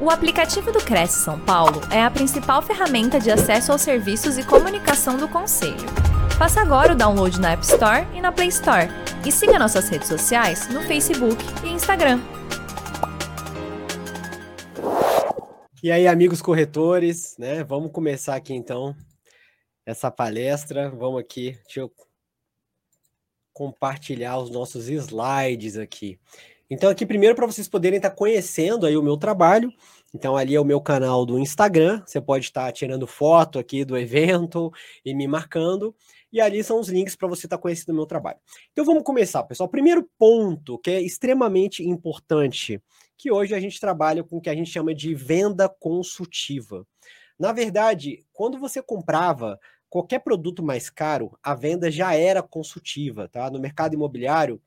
O aplicativo do Cresce São Paulo é a principal ferramenta de acesso aos serviços e comunicação do Conselho. Faça agora o download na App Store e na Play Store. E siga nossas redes sociais no Facebook e Instagram. E aí, amigos corretores, né? Vamos começar aqui então essa palestra. Vamos aqui, deixa eu compartilhar os nossos slides aqui. Então, aqui primeiro para vocês poderem estar tá conhecendo aí o meu trabalho. Então, ali é o meu canal do Instagram. Você pode estar tá tirando foto aqui do evento e me marcando. E ali são os links para você estar tá conhecendo o meu trabalho. Então, vamos começar, pessoal. Primeiro ponto que é extremamente importante, que hoje a gente trabalha com o que a gente chama de venda consultiva. Na verdade, quando você comprava qualquer produto mais caro, a venda já era consultiva, tá? No mercado imobiliário,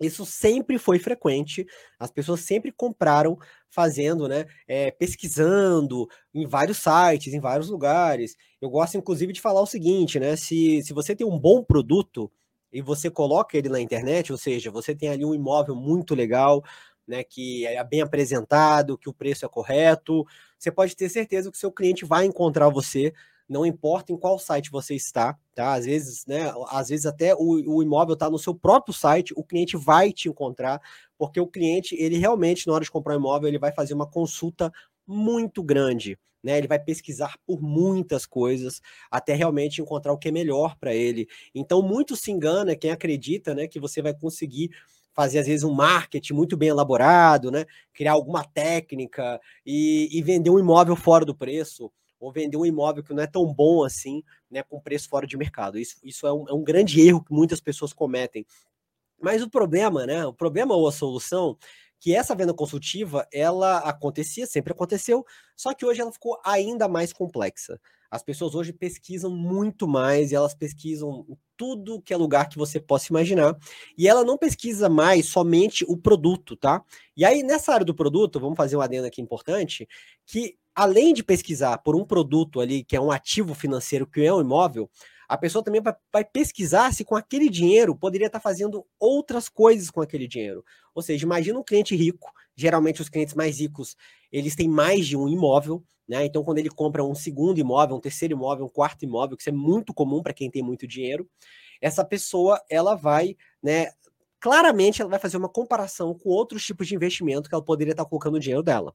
isso sempre foi frequente, as pessoas sempre compraram fazendo, né, é, pesquisando em vários sites, em vários lugares. Eu gosto, inclusive, de falar o seguinte, né, se, se você tem um bom produto e você coloca ele na internet, ou seja, você tem ali um imóvel muito legal, né, que é bem apresentado, que o preço é correto, você pode ter certeza que o seu cliente vai encontrar você não importa em qual site você está, tá? Às vezes, né? Às vezes até o, o imóvel está no seu próprio site, o cliente vai te encontrar, porque o cliente, ele realmente, na hora de comprar um imóvel, ele vai fazer uma consulta muito grande, né? Ele vai pesquisar por muitas coisas até realmente encontrar o que é melhor para ele. Então, muito se engana quem acredita, né, que você vai conseguir fazer às vezes um marketing muito bem elaborado, né? Criar alguma técnica e, e vender um imóvel fora do preço ou vender um imóvel que não é tão bom assim, né, com preço fora de mercado. Isso, isso é, um, é um grande erro que muitas pessoas cometem. Mas o problema, né, o problema ou a solução que essa venda consultiva, ela acontecia, sempre aconteceu, só que hoje ela ficou ainda mais complexa. As pessoas hoje pesquisam muito mais e elas pesquisam tudo que é lugar que você possa imaginar. E ela não pesquisa mais somente o produto, tá? E aí, nessa área do produto, vamos fazer um adendo aqui importante, que além de pesquisar por um produto ali, que é um ativo financeiro, que é um imóvel, a pessoa também vai, pesquisar se com aquele dinheiro poderia estar fazendo outras coisas com aquele dinheiro. Ou seja, imagina um cliente rico, geralmente os clientes mais ricos, eles têm mais de um imóvel, né? Então, quando ele compra um segundo imóvel, um terceiro imóvel, um quarto imóvel, que isso é muito comum para quem tem muito dinheiro, essa pessoa ela vai, né? Claramente, ela vai fazer uma comparação com outros tipos de investimento que ela poderia estar colocando o dinheiro dela.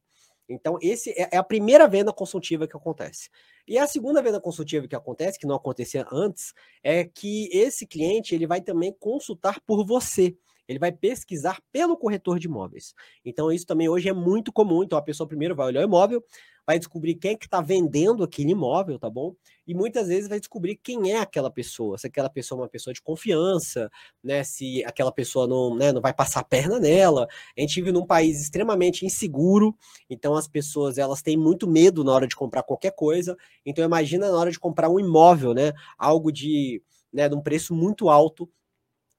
Então, esse é, é a primeira venda consultiva que acontece. E a segunda venda consultiva que acontece, que não acontecia antes, é que esse cliente ele vai também consultar por você ele vai pesquisar pelo corretor de imóveis. Então, isso também hoje é muito comum. Então, a pessoa primeiro vai olhar o imóvel, vai descobrir quem é que está vendendo aquele imóvel, tá bom? E muitas vezes vai descobrir quem é aquela pessoa, se aquela pessoa é uma pessoa de confiança, né? Se aquela pessoa não, né, não vai passar a perna nela. A gente vive num país extremamente inseguro, então as pessoas elas têm muito medo na hora de comprar qualquer coisa. Então imagina na hora de comprar um imóvel, né? Algo de, né, de um preço muito alto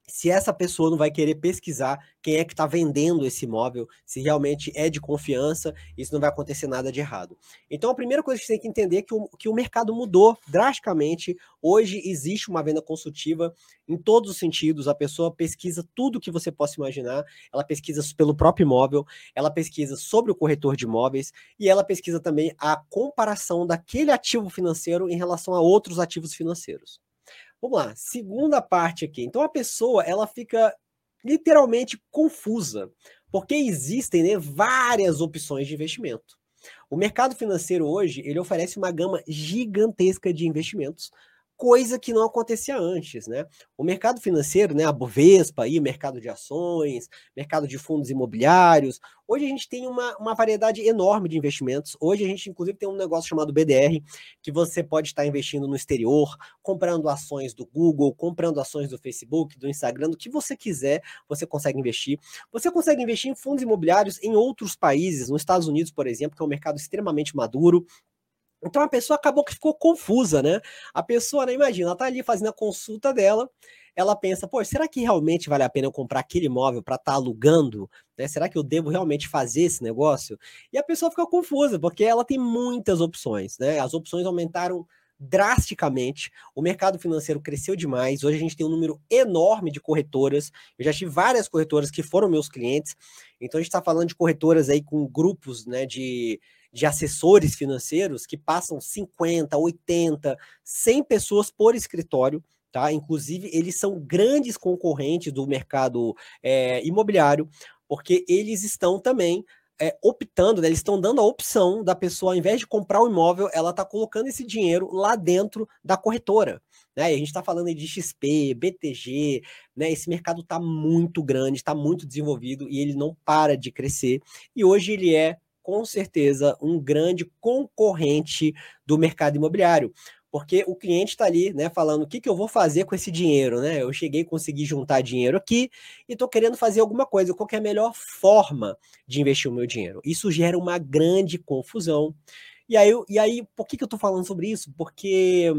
se essa pessoa não vai querer pesquisar quem é que está vendendo esse imóvel, se realmente é de confiança, isso não vai acontecer nada de errado. Então, a primeira coisa que você tem que entender é que o, que o mercado mudou drasticamente. Hoje existe uma venda consultiva em todos os sentidos. A pessoa pesquisa tudo que você possa imaginar. Ela pesquisa pelo próprio imóvel, ela pesquisa sobre o corretor de imóveis e ela pesquisa também a comparação daquele ativo financeiro em relação a outros ativos financeiros. Vamos lá, segunda parte aqui. Então a pessoa ela fica literalmente confusa, porque existem né, várias opções de investimento. O mercado financeiro hoje ele oferece uma gama gigantesca de investimentos coisa que não acontecia antes, né? O mercado financeiro, né, a Bovespa aí, mercado de ações, mercado de fundos imobiliários, hoje a gente tem uma, uma variedade enorme de investimentos. Hoje a gente, inclusive, tem um negócio chamado BDR, que você pode estar investindo no exterior, comprando ações do Google, comprando ações do Facebook, do Instagram, do que você quiser, você consegue investir. Você consegue investir em fundos imobiliários em outros países, nos Estados Unidos, por exemplo, que é um mercado extremamente maduro, então a pessoa acabou que ficou confusa, né? A pessoa, né, imagina, ela tá ali fazendo a consulta dela, ela pensa, pô, será que realmente vale a pena eu comprar aquele imóvel para estar tá alugando? Né? Será que eu devo realmente fazer esse negócio? E a pessoa fica confusa, porque ela tem muitas opções, né? As opções aumentaram drasticamente. O mercado financeiro cresceu demais. Hoje a gente tem um número enorme de corretoras. Eu já tive várias corretoras que foram meus clientes. Então a gente está falando de corretoras aí com grupos né, de, de assessores financeiros que passam 50, 80, 100 pessoas por escritório. Tá? Inclusive, eles são grandes concorrentes do mercado é, imobiliário, porque eles estão também é, optando, né, eles estão dando a opção da pessoa, ao invés de comprar o imóvel, ela está colocando esse dinheiro lá dentro da corretora. Né? A gente está falando de XP, BTG, né? Esse mercado está muito grande, está muito desenvolvido e ele não para de crescer. E hoje ele é, com certeza, um grande concorrente do mercado imobiliário porque o cliente está ali, né, falando o que, que eu vou fazer com esse dinheiro, né? Eu cheguei, consegui juntar dinheiro aqui e estou querendo fazer alguma coisa. Qual é a melhor forma de investir o meu dinheiro? Isso gera uma grande confusão. E aí, e aí por que, que eu estou falando sobre isso? Porque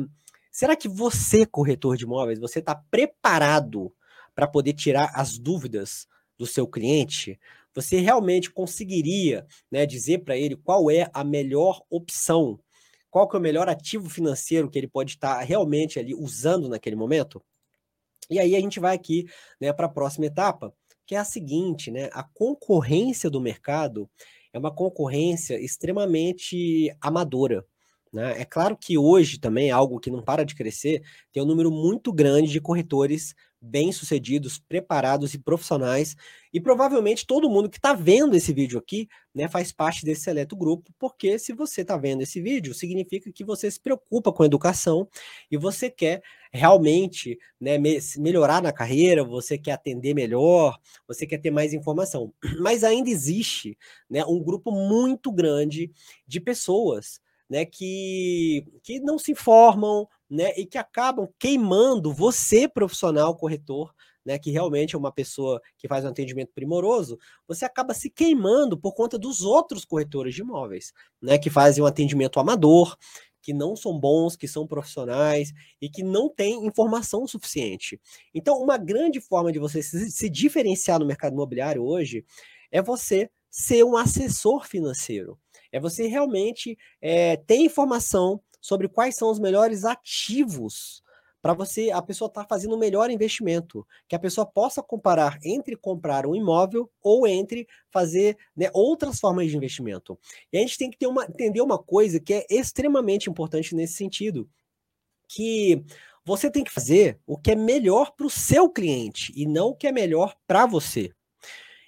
será que você, corretor de imóveis, você está preparado para poder tirar as dúvidas do seu cliente? Você realmente conseguiria né, dizer para ele qual é a melhor opção qual que é o melhor ativo financeiro que ele pode estar realmente ali usando naquele momento? E aí a gente vai aqui né, para a próxima etapa, que é a seguinte, né? A concorrência do mercado é uma concorrência extremamente amadora. Né? É claro que hoje também, algo que não para de crescer, tem um número muito grande de corretores bem-sucedidos, preparados e profissionais. E provavelmente todo mundo que está vendo esse vídeo aqui né, faz parte desse seleto grupo, porque se você está vendo esse vídeo, significa que você se preocupa com educação e você quer realmente né, me melhorar na carreira, você quer atender melhor, você quer ter mais informação. Mas ainda existe né, um grupo muito grande de pessoas né, que, que não se informam, né, e que acabam queimando você, profissional corretor, né, que realmente é uma pessoa que faz um atendimento primoroso, você acaba se queimando por conta dos outros corretores de imóveis, né, que fazem um atendimento amador, que não são bons, que são profissionais e que não têm informação suficiente. Então, uma grande forma de você se, diferenciar no mercado imobiliário hoje é você ser um assessor financeiro. É você realmente é, ter informação sobre quais são os melhores ativos para você, a pessoa estar tá fazendo o melhor investimento, que a pessoa possa comparar entre comprar um imóvel ou entre fazer né, outras formas de investimento. E a gente tem que uma, entender uma coisa que é extremamente importante nesse sentido, que você tem que fazer o que é melhor para o seu cliente e não o que é melhor para você.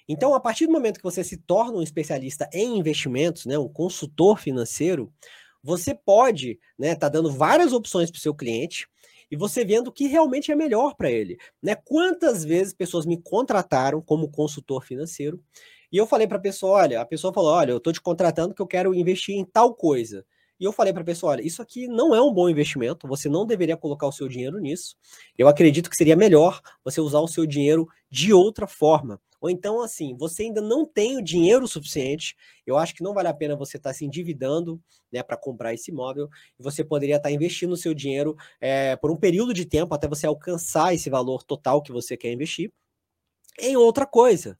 Então, a partir do momento que você se torna um especialista em investimentos, né, um consultor financeiro, você pode né, tá dando várias opções para o seu cliente e você vendo o que realmente é melhor para ele. Né? Quantas vezes pessoas me contrataram como consultor financeiro e eu falei para a pessoa: olha, a pessoa falou: olha, eu estou te contratando porque eu quero investir em tal coisa. E eu falei para a pessoa: olha, isso aqui não é um bom investimento, você não deveria colocar o seu dinheiro nisso. Eu acredito que seria melhor você usar o seu dinheiro de outra forma. Ou então, assim, você ainda não tem o dinheiro suficiente, eu acho que não vale a pena você estar tá se endividando né, para comprar esse imóvel, e você poderia estar tá investindo o seu dinheiro é, por um período de tempo até você alcançar esse valor total que você quer investir em outra coisa.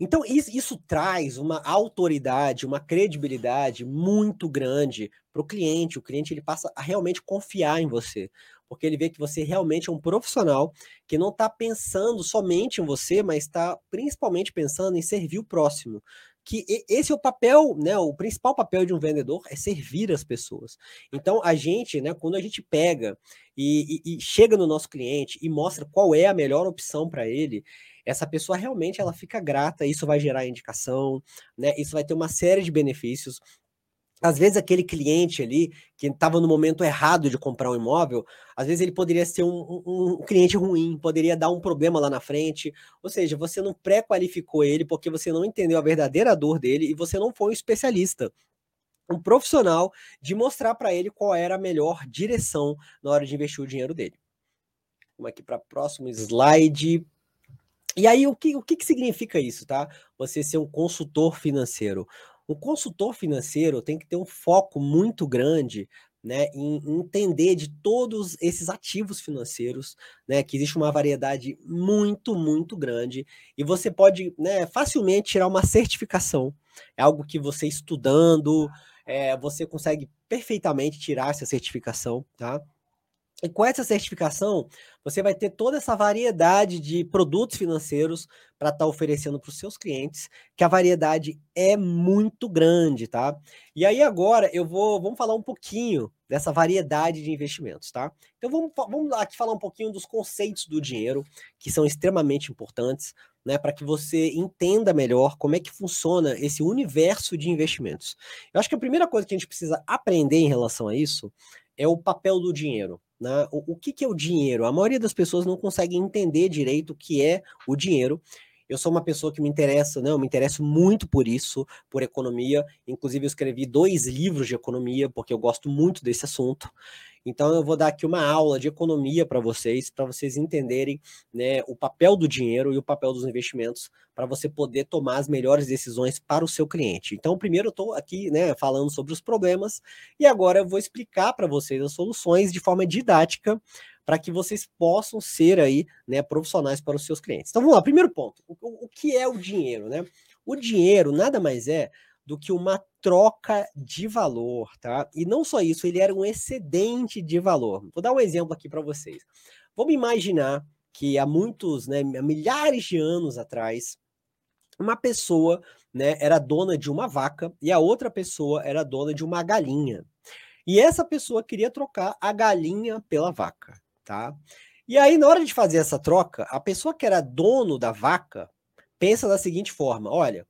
Então, isso, isso, traz uma autoridade, uma credibilidade muito grande para o cliente. O cliente ele passa a realmente confiar em você, porque ele vê que você realmente é um profissional que não está pensando somente em você, mas está principalmente pensando em servir o próximo. Que esse é o papel, né? O principal papel de um vendedor é servir as pessoas. Então, a gente, né, quando a gente pega e, e, e chega no nosso cliente e mostra qual é a melhor opção para ele, essa pessoa realmente ela fica grata, isso vai gerar indicação, né? Isso vai ter uma série de benefícios. Às vezes aquele cliente ali que estava no momento errado de comprar um imóvel, às vezes ele poderia ser um, um, um cliente ruim, poderia dar um problema lá na frente. Ou seja, você não pré-qualificou ele porque você não entendeu a verdadeira dor dele e você não foi um especialista um profissional de mostrar para ele qual era a melhor direção na hora de investir o dinheiro dele. Vamos aqui para o próximo slide. E aí, o que, o que, que significa isso, tá? Você ser um consultor financeiro. Um consultor financeiro tem que ter um foco muito grande né, em entender de todos esses ativos financeiros, né, que existe uma variedade muito, muito grande, e você pode né, facilmente tirar uma certificação. É algo que você estudando, é, você consegue perfeitamente tirar essa certificação, tá? E com essa certificação, você vai ter toda essa variedade de produtos financeiros para estar tá oferecendo para os seus clientes, que a variedade é muito grande, tá? E aí agora eu vou vamos falar um pouquinho dessa variedade de investimentos, tá? Então vamos, vamos aqui falar um pouquinho dos conceitos do dinheiro, que são extremamente importantes, né, para que você entenda melhor como é que funciona esse universo de investimentos. Eu acho que a primeira coisa que a gente precisa aprender em relação a isso é o papel do dinheiro. Né? O, o que, que é o dinheiro? A maioria das pessoas não consegue entender direito o que é o dinheiro. Eu sou uma pessoa que me interessa, né? Eu me interesso muito por isso, por economia. Inclusive, eu escrevi dois livros de economia, porque eu gosto muito desse assunto. Então eu vou dar aqui uma aula de economia para vocês, para vocês entenderem né, o papel do dinheiro e o papel dos investimentos para você poder tomar as melhores decisões para o seu cliente. Então, primeiro eu estou aqui né, falando sobre os problemas e agora eu vou explicar para vocês as soluções de forma didática para que vocês possam ser aí né, profissionais para os seus clientes. Então vamos lá, primeiro ponto, o, o que é o dinheiro? Né? O dinheiro nada mais é do que uma troca de valor, tá? E não só isso, ele era um excedente de valor. Vou dar um exemplo aqui para vocês. Vamos imaginar que há muitos, né, milhares de anos atrás, uma pessoa, né, era dona de uma vaca e a outra pessoa era dona de uma galinha. E essa pessoa queria trocar a galinha pela vaca, tá? E aí, na hora de fazer essa troca, a pessoa que era dono da vaca pensa da seguinte forma: olha,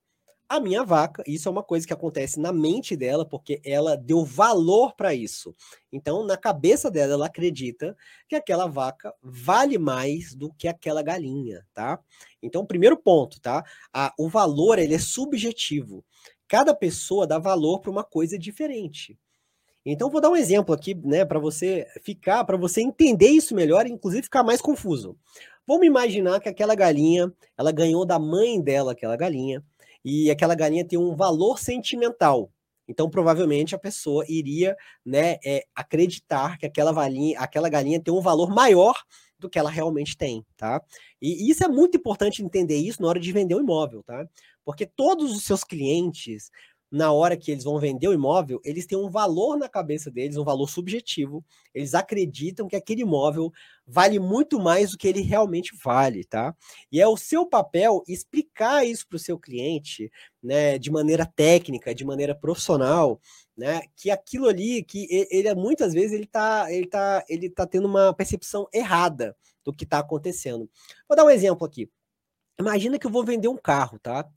a minha vaca, isso é uma coisa que acontece na mente dela, porque ela deu valor para isso. Então, na cabeça dela, ela acredita que aquela vaca vale mais do que aquela galinha, tá? Então, primeiro ponto, tá? A, o valor, ele é subjetivo. Cada pessoa dá valor para uma coisa diferente. Então, vou dar um exemplo aqui, né, para você ficar, para você entender isso melhor e, inclusive, ficar mais confuso. Vamos imaginar que aquela galinha, ela ganhou da mãe dela aquela galinha, e aquela galinha tem um valor sentimental. Então, provavelmente, a pessoa iria né, é, acreditar que aquela galinha, aquela galinha tem um valor maior do que ela realmente tem, tá? E, isso é muito importante entender isso na hora de vender um imóvel, tá? Porque todos os seus clientes na hora que eles vão vender o imóvel, eles têm um valor na cabeça deles, um valor subjetivo. Eles acreditam que aquele imóvel vale muito mais do que ele realmente vale, tá? E é o seu papel explicar isso para o seu cliente, né, de maneira técnica, de maneira profissional, né, que aquilo ali, que ele muitas vezes ele tá, ele tá, ele tá tendo uma percepção errada do que está acontecendo. Vou dar um exemplo aqui. Imagina que eu vou vender um carro, tá?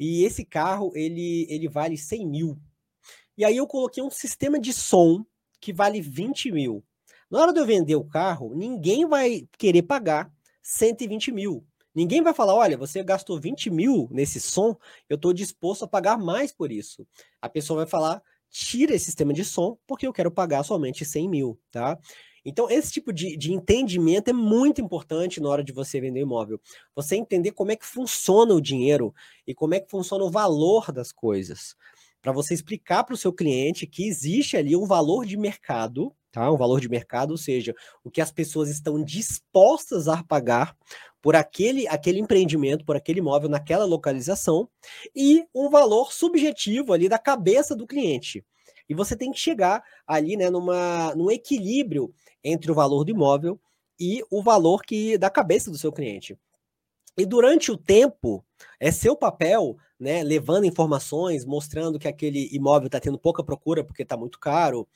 E esse carro, ele, ele vale 100 mil. E aí eu coloquei um sistema de som que vale 20 mil. Na hora de eu vender o carro, ninguém vai querer pagar 120 mil. Ninguém vai falar, olha, você gastou 20 mil nesse som, eu estou disposto a pagar mais por isso. A pessoa vai falar, tira esse sistema de som, porque eu quero pagar somente 100 mil, tá? Então, esse tipo de, de entendimento é muito importante na hora de você vender imóvel. Você entender como é que funciona o dinheiro e como é que funciona o valor das coisas. Para você explicar para o seu cliente que existe ali um valor de mercado, tá? Um valor de mercado, ou seja, o que as pessoas estão dispostas a pagar por aquele, aquele empreendimento, por aquele imóvel naquela localização, e um valor subjetivo ali da cabeça do cliente. E você tem que chegar ali, né, numa, num equilíbrio entre o valor do imóvel e o valor que da cabeça do seu cliente. E durante o tempo, é seu papel, né, levando informações, mostrando que aquele imóvel está tendo pouca procura porque está muito caro,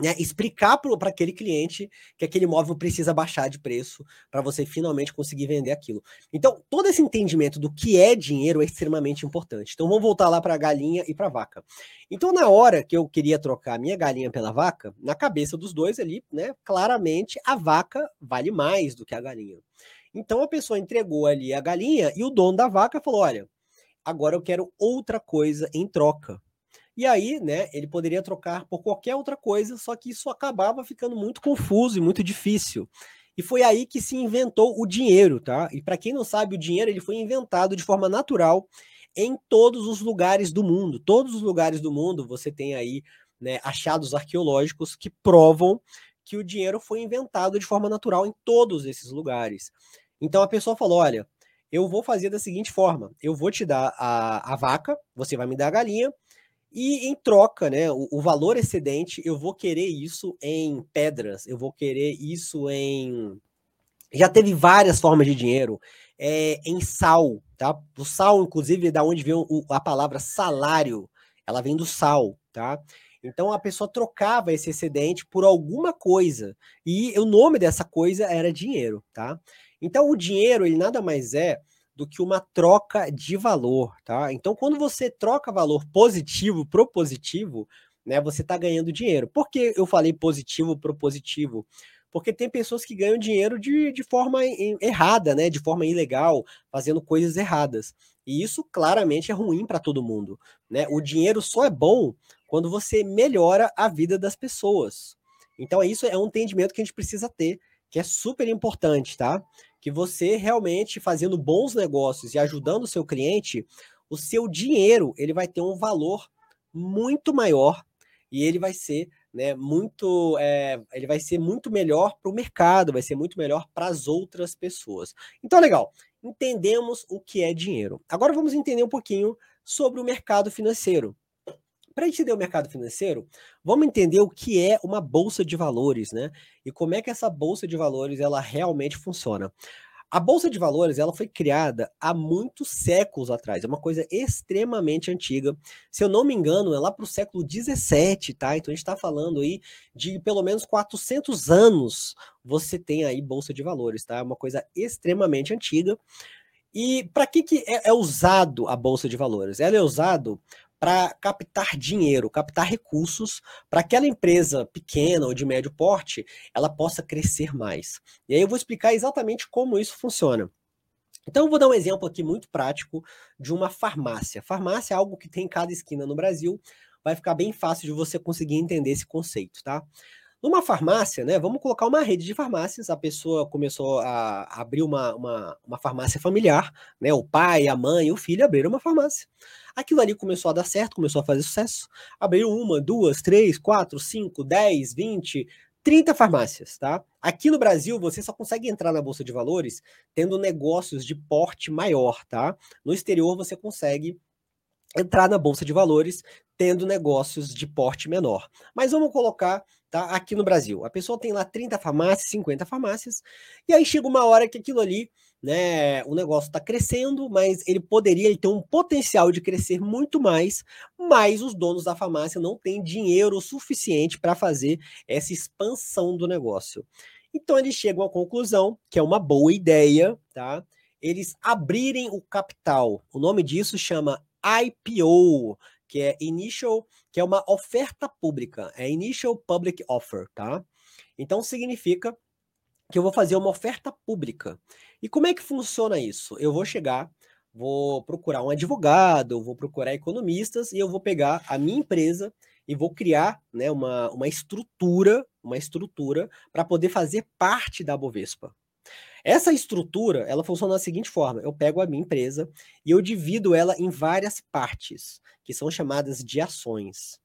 né, explicar para aquele cliente que aquele imóvel precisa baixar de preço para você finalmente conseguir vender aquilo. Então, todo esse entendimento do que é dinheiro é extremamente importante. Então, vamos voltar lá para a galinha e para a vaca. Então, na hora que eu queria trocar a minha galinha pela vaca, na cabeça dos dois ali, né, claramente a vaca vale mais do que a galinha. Então, a pessoa entregou ali a galinha e o dono da vaca falou: olha, agora eu quero outra coisa em troca. E aí, né, ele poderia trocar por qualquer outra coisa, só que isso acabava ficando muito confuso e muito difícil. E foi aí que se inventou o dinheiro, tá? E para quem não sabe, o dinheiro ele foi inventado de forma natural em todos os lugares do mundo. Todos os lugares do mundo você tem aí né, achados arqueológicos que provam que o dinheiro foi inventado de forma natural em todos esses lugares. Então a pessoa falou: olha, eu vou fazer da seguinte forma: eu vou te dar a, a vaca, você vai me dar a galinha, E em troca, né, o, o, valor excedente, eu vou querer isso em pedras, eu vou querer isso em. Já teve várias formas de dinheiro, é, em sal, tá? O sal, inclusive, é da onde vem o, a palavra salário, ela vem do sal, tá? Então a pessoa trocava esse excedente por alguma coisa e o nome dessa coisa era dinheiro, tá? Então o dinheiro ele nada mais é do que uma troca de valor, tá? Então quando você troca valor positivo pro positivo, né, você está ganhando dinheiro. Por que eu falei positivo pro positivo? Porque tem pessoas que ganham dinheiro de, de forma errada, né, de forma ilegal, fazendo coisas erradas. E isso claramente é ruim para todo mundo, né? O dinheiro só é bom quando você melhora a vida das pessoas. Então, isso é um entendimento que a gente precisa ter, que é super importante, tá? Que você realmente fazendo bons negócios e ajudando o seu cliente, o seu dinheiro ele vai ter um valor muito maior e ele vai ser né, muito é, ele vai ser muito melhor para o mercado, vai ser muito melhor para as outras pessoas. Então, legal, entendemos o que é dinheiro. Agora vamos entender um pouquinho sobre o mercado financeiro. Para entender o mercado financeiro, vamos entender o que é uma bolsa de valores, né? E como é que essa bolsa de valores ela realmente funciona. A bolsa de valores ela foi criada há muitos séculos atrás, é uma coisa extremamente antiga. Se eu não me engano, é lá para o século 17, tá? Então a gente está falando aí de pelo menos 400 anos você tem aí bolsa de valores, tá? É uma coisa extremamente antiga. E para que, que é, é usado a bolsa de valores? Ela é usado para captar dinheiro, captar recursos para aquela empresa pequena ou de médio porte, ela possa crescer mais. E aí eu vou explicar exatamente como isso funciona. Então eu vou dar um exemplo aqui muito prático de uma farmácia. Farmácia é algo que tem em cada esquina no Brasil, vai ficar bem fácil de você conseguir entender esse conceito, tá? Numa farmácia, né? Vamos colocar uma rede de farmácias. A pessoa começou a abrir uma, uma, uma farmácia familiar, né? O pai, a mãe, o filho abriram uma farmácia. Aquilo ali começou a dar certo, começou a fazer sucesso. Abriram uma, duas, três, quatro, cinco, dez, vinte, 30 farmácias, tá? Aqui no Brasil, você só consegue entrar na Bolsa de Valores tendo negócios de porte maior, tá? No exterior, você consegue entrar na Bolsa de Valores tendo negócios de porte menor. Mas vamos colocar tá, aqui no Brasil. A pessoa tem lá 30 farmácias, 50 farmácias, e aí chega uma hora que aquilo ali, né, o negócio está crescendo, mas ele poderia ele ter um potencial de crescer muito mais, mas os donos da farmácia não têm dinheiro suficiente para fazer essa expansão do negócio. Então eles chegam à conclusão que é uma boa ideia, tá? Eles abrirem o capital. O nome disso chama IPO, que é initial, que é uma oferta pública, é initial public offer, tá? Então significa que eu vou fazer uma oferta pública. E como é que funciona isso? Eu vou chegar, vou procurar um advogado, vou procurar economistas e eu vou pegar a minha empresa e vou criar né, uma, uma estrutura, uma estrutura para poder fazer parte da Bovespa. Essa estrutura, ela funciona da seguinte forma: eu pego a minha empresa e eu divido ela em várias partes, que são chamadas de ações.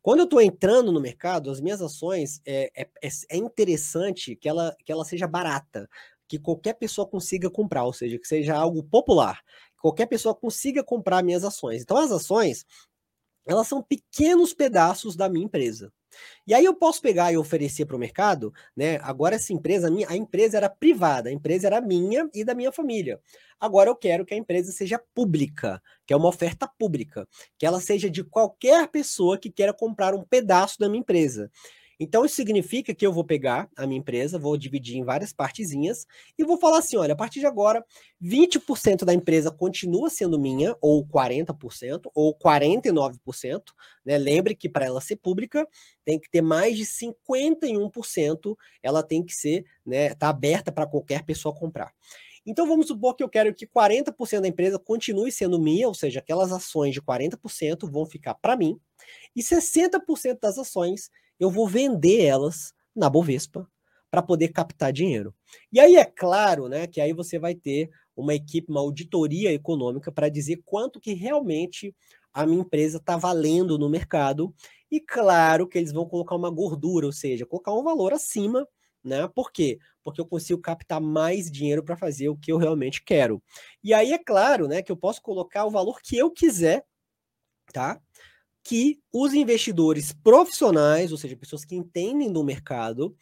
Quando eu estou entrando no mercado, as minhas ações é, é, é, é interessante que ela, que ela seja barata, que qualquer pessoa consiga comprar, ou seja, que seja algo popular, que qualquer pessoa consiga comprar minhas ações. Então, as ações, elas são pequenos pedaços da minha empresa. E aí eu posso pegar e oferecer para o mercado, né? Agora essa empresa, a, empresa era privada, a empresa era minha e da minha família. Agora eu quero que a empresa seja pública, que é uma oferta pública, que ela seja de qualquer pessoa que queira comprar um pedaço da minha empresa. Então, isso significa que eu vou pegar a minha empresa, vou dividir em várias partezinhas e vou falar assim: olha, a partir de agora, 20% da empresa continua sendo minha, ou 40%, ou 49%. Né? Lembre que para ela ser pública, tem que ter mais de 51%, ela tem que ser, né, tá aberta para qualquer pessoa comprar. Então vamos supor que eu quero que 40% da empresa continue sendo minha, ou seja, aquelas ações de 40% vão ficar para mim, e 60% das ações eu vou vender elas na Bovespa para poder captar dinheiro. E aí é claro, né, que aí você vai ter uma equipe, uma auditoria econômica para dizer quanto que realmente a minha empresa está valendo no mercado. E claro que eles vão colocar uma gordura, ou seja, colocar um valor acima, né? Por quê? Porque eu consigo captar mais dinheiro para fazer o que eu realmente quero. E aí é claro, né, que eu posso colocar o valor que eu quiser, tá? Que os investidores profissionais, ou seja, pessoas que entendem do mercado,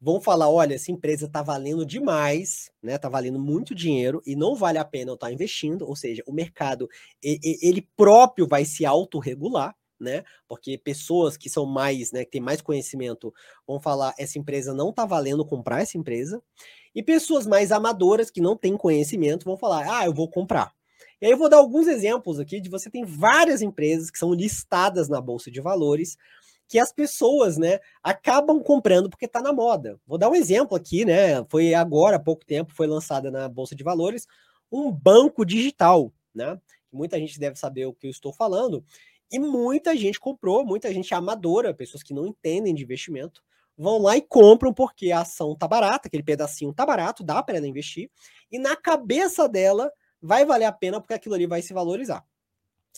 vão falar: olha, essa empresa está valendo demais, né? Está valendo muito dinheiro e não vale a pena eu estar tá investindo. Ou seja, o mercado ele próprio vai se autorregular. Né? Porque pessoas que são mais, né, que têm mais conhecimento, vão falar essa empresa não está valendo comprar essa empresa. E pessoas mais amadoras que não têm conhecimento vão falar: "Ah, eu vou comprar". E aí eu vou dar alguns exemplos aqui de você tem várias empresas que são listadas na bolsa de valores que as pessoas, né, acabam comprando porque está na moda. Vou dar um exemplo aqui, né? Foi agora, há pouco tempo, foi lançada na Bolsa de Valores um banco digital, né? Muita gente deve saber o que eu estou falando. E muita gente comprou, muita gente amadora, pessoas que não entendem de investimento, vão lá e compram porque a ação tá barata, aquele pedacinho tá barato, dá para ela investir, e na cabeça dela vai valer a pena porque aquilo ali vai se valorizar.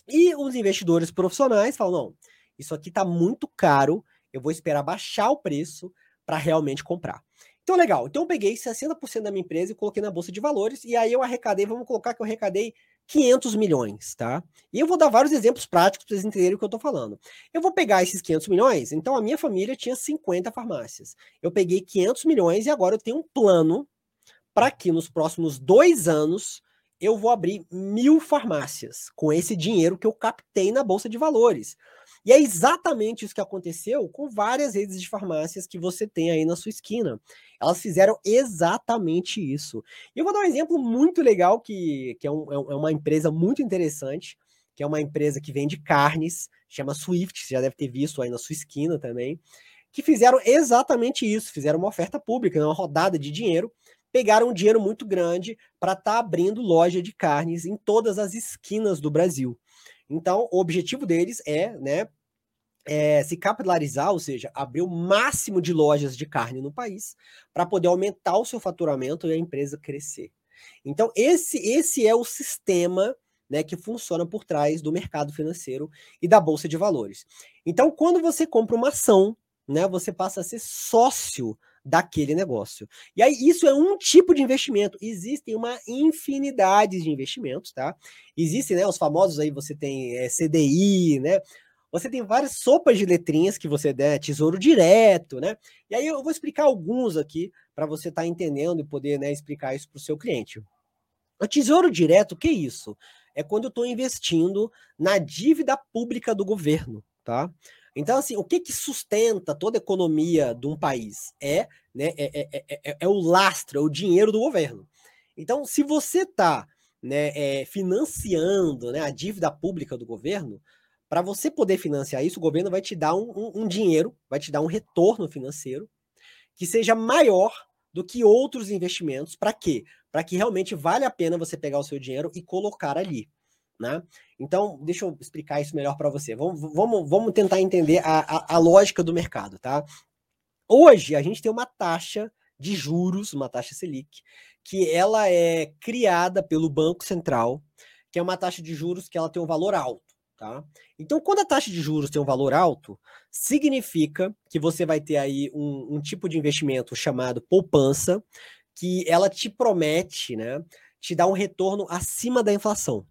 E os investidores profissionais falam: não, isso aqui está muito caro, eu vou esperar baixar o preço para realmente comprar. Então, legal. Então, eu peguei 60% da minha empresa e coloquei na bolsa de valores, e aí eu arrecadei, vamos colocar que eu arrecadei 500 milhões, tá? E eu vou dar vários exemplos práticos para vocês entenderem o que eu estou falando. Eu vou pegar esses 500 milhões, então a minha família tinha 50 farmácias. Eu peguei 500 milhões e agora eu tenho um plano para que nos próximos dois anos eu vou abrir mil farmácias com esse dinheiro que eu captei na bolsa de valores. E é exatamente isso que aconteceu com várias redes de farmácias que você tem aí na sua esquina. Elas fizeram exatamente isso. E eu vou dar um exemplo muito legal, que, que é, um, é, é uma empresa muito interessante, que é uma empresa que vende carnes, chama Swift, você já deve ter visto aí na sua esquina também, que fizeram exatamente isso, fizeram uma oferta pública, uma rodada de dinheiro, pegaram um dinheiro muito grande para estar tá abrindo loja de carnes em todas as esquinas do Brasil. Então, o objetivo deles é, né, é, se capitalizar, ou seja, abrir o máximo de lojas de carne no país para poder aumentar o seu faturamento e a empresa crescer. Então, esse, esse é o sistema né, que funciona por trás do mercado financeiro e da bolsa de valores. Então, quando você compra uma ação, né, você passa a ser sócio daquele negócio. E aí, isso é um tipo de investimento. Existem uma infinidade de investimentos, tá? Existem, né, os famosos aí, você tem é, CDI, né? Você tem várias sopas de letrinhas que você der, tesouro direto, né? E aí eu vou explicar alguns aqui para você estar tá entendendo e poder né, explicar isso para o seu cliente. O tesouro direto, o que é isso? É quando eu estou investindo na dívida pública do governo, tá? Então, assim, o que, que sustenta toda a economia de um país? É, né, é, é, é, é o lastro, é o dinheiro do governo. Então, se você está né, é, financiando né, a dívida pública do governo, para você poder financiar isso, o governo vai te dar um, um, um, dinheiro, vai te dar um retorno financeiro que seja maior do que outros investimentos. Para quê? Para que realmente vale a pena você pegar o seu dinheiro e colocar ali. Né? Então, deixa eu explicar isso melhor para você. Vamos, vamos, vamos tentar entender a, a, a lógica do mercado, tá? Hoje, a gente tem uma taxa de juros, uma taxa Selic, que ela é criada pelo Banco Central, que é uma taxa de juros que ela tem um valor alto, tá? Então, quando a taxa de juros tem um valor alto, significa que você vai ter aí um, um tipo de investimento chamado poupança, que ela te promete, né, te dar um retorno acima da inflação.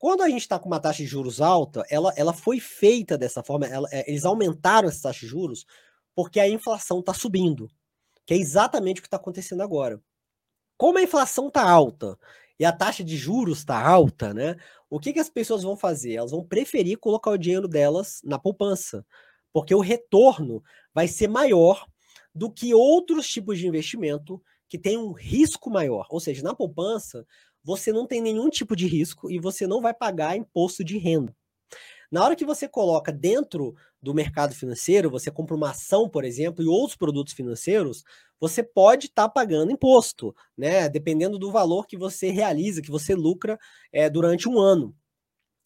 Quando a gente está com uma taxa de juros alta, ela, ela foi feita dessa forma, ela, é, eles aumentaram essa taxa de juros porque a inflação está subindo, que é exatamente o que está acontecendo agora. Como a inflação está alta e a taxa de juros está alta, né? O que, que as pessoas vão fazer? Elas vão preferir colocar o dinheiro delas na poupança, porque o retorno vai ser maior do que outros tipos de investimento que tem um risco maior. Ou seja, na poupança, você não tem nenhum tipo de risco e você não vai pagar imposto de renda. Na hora que você coloca dentro do mercado financeiro, você compra uma ação, por exemplo, e outros produtos financeiros, você pode estar tá pagando imposto, né? Dependendo do valor que você realiza, que você lucra é, durante um ano.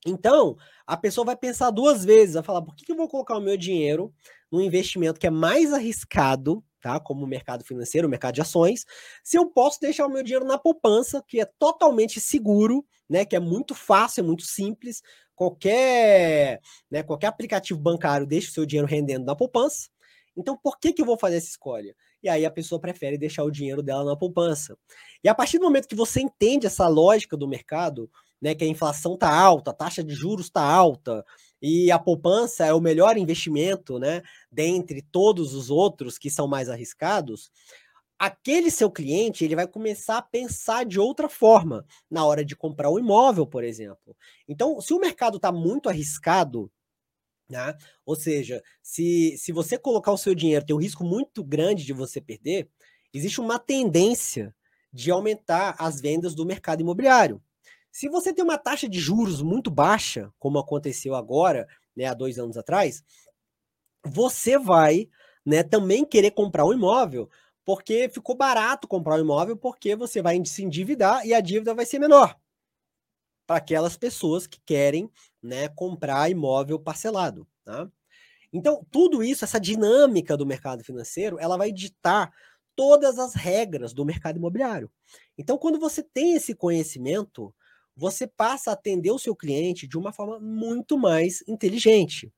Então, a pessoa vai pensar duas vezes, vai falar, por que, que eu vou colocar o meu dinheiro num investimento que é mais arriscado, tá? Como o mercado financeiro, o mercado de ações, se eu posso deixar o meu dinheiro na poupança, que é totalmente seguro, né? Que é muito fácil, é muito simples. Qualquer, né, qualquer aplicativo bancário deixa o seu dinheiro rendendo na poupança. Então, por que, que eu vou fazer essa escolha? E aí a pessoa prefere deixar o dinheiro dela na poupança. E a partir do momento que você entende essa lógica do mercado, né, que a inflação está alta, a taxa de juros está alta, e a poupança é o melhor investimento, né, dentre todos os outros que são mais arriscados, aquele seu cliente ele vai começar a pensar de outra forma na hora de comprar um imóvel, por exemplo. Então, se o mercado está muito arriscado, né, ou seja, se, se você colocar o seu dinheiro tem um risco muito grande de você perder, existe uma tendência de aumentar as vendas do mercado imobiliário. Se você tem uma taxa de juros muito baixa, como aconteceu agora, né, há dois anos atrás, você vai né, também querer comprar um imóvel porque ficou barato comprar um imóvel, porque você vai se endividar e a dívida vai ser menor para aquelas pessoas que querem né, comprar imóvel parcelado. Tá? Então, tudo isso, essa dinâmica do mercado financeiro, ela vai ditar todas as regras do mercado imobiliário. Então, quando você tem esse conhecimento, você passa a atender o seu cliente de uma forma muito mais inteligente.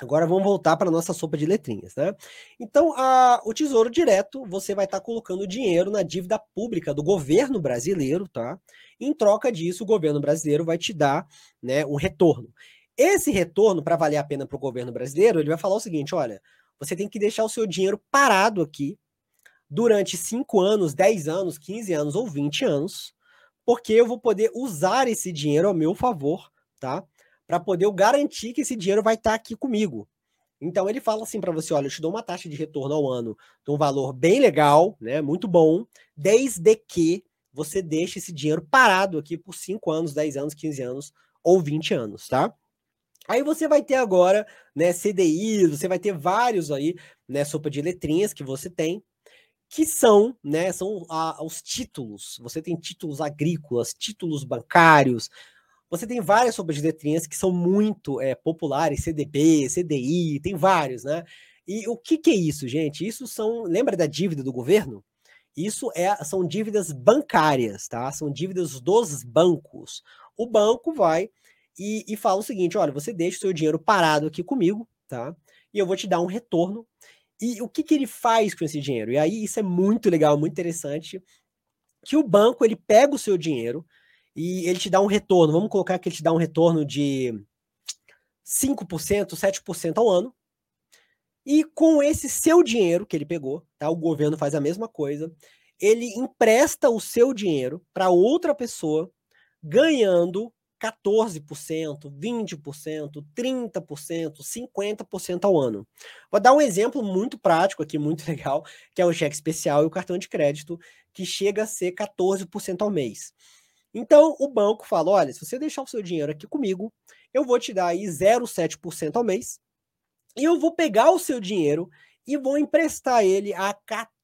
Agora vamos voltar para a nossa sopa de letrinhas, né? Então, a, o Tesouro Direto, você vai estar tá colocando dinheiro na dívida pública do governo brasileiro, tá? Em troca disso, o governo brasileiro vai te dar né, um retorno. Esse retorno, para valer a pena para o governo brasileiro, ele vai falar o seguinte: olha, você tem que deixar o seu dinheiro parado aqui durante 5 anos, 10 anos, 15 anos ou 20 anos, porque eu vou poder usar esse dinheiro ao meu favor, tá? para poder eu garantir que esse dinheiro vai estar tá aqui comigo. Então ele fala assim para você, olha, eu te dou uma taxa de retorno ao ano de um valor bem legal, né, muito bom, desde que você deixe esse dinheiro parado aqui por 5 anos, 10 anos, 15 anos ou 20 anos, tá? Aí você vai ter agora, né, CDI, você vai ter vários aí, né, sopa de letrinhas que você tem, que são, né, são a, os títulos. Você tem títulos agrícolas, títulos bancários, você tem várias sopas de letrinhas que são muito é, populares, CDB, CDI, tem vários, né? E o que, que é isso, gente? Isso são. Lembra da dívida do governo? Isso é, são dívidas bancárias, tá? São dívidas dos bancos. O banco vai e, e fala o seguinte: olha, você deixa o seu dinheiro parado aqui comigo, tá? E eu vou te dar um retorno. E o que, que ele faz com esse dinheiro? E aí isso é muito legal, muito interessante. Que o banco ele pega o seu dinheiro, e ele te dá um retorno. Vamos colocar que ele te dá um retorno de 5%, 7% ao ano. E com esse seu dinheiro que ele pegou, tá? O governo faz a mesma coisa. Ele empresta o seu dinheiro para outra pessoa, ganhando 14%, 20%, 30%, 50% ao ano. Vou dar um exemplo muito prático aqui, muito legal, que é o cheque especial e o cartão de crédito, que chega a ser 14% ao mês. Então, o banco fala: olha, se você deixar o seu dinheiro aqui comigo, eu vou te dar aí 0,7% ao mês, e eu vou pegar o seu dinheiro e vou emprestar ele a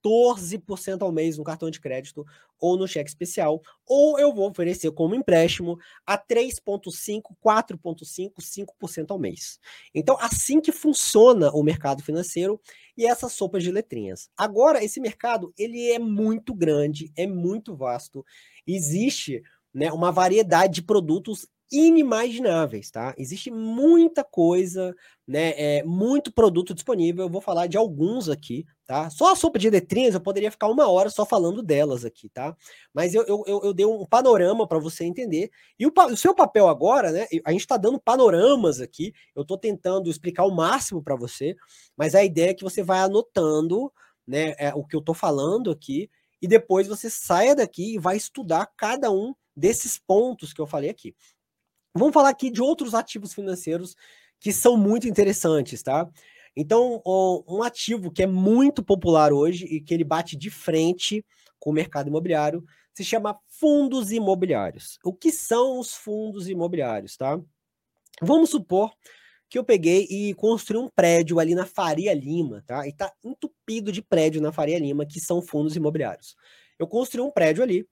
14% ao mês no cartão de crédito ou no cheque especial, ou eu vou oferecer como empréstimo a 3,5%, 4,5%, 5% ao mês. Então, assim que funciona o mercado financeiro e essas sopas de letrinhas. Agora, esse mercado, ele é muito grande, é muito vasto, existe né, uma variedade de produtos inimagináveis, tá? Existe muita coisa, né? É, muito produto disponível. Eu vou falar de alguns aqui, tá? Só a sopa de letrinhas eu poderia ficar uma hora só falando delas aqui, tá? Mas eu, eu, eu dei um panorama para você entender. E o, o, seu papel agora, né? A gente está dando panoramas aqui. Eu estou tentando explicar o máximo para você, mas a ideia é que você vai anotando, né? É, o que eu estou falando aqui. E depois você saia daqui e vai estudar cada um desses pontos que eu falei aqui. Vamos falar aqui de outros ativos financeiros que são muito interessantes, tá? Então, um ativo que é muito popular hoje e que ele bate de frente com o mercado imobiliário se chama fundos imobiliários. O que são os fundos imobiliários, tá? Vamos supor que eu peguei e construí um prédio ali na Faria Lima, tá? E tá entupido de prédio na Faria Lima, que são fundos imobiliários. Eu construí um prédio ali,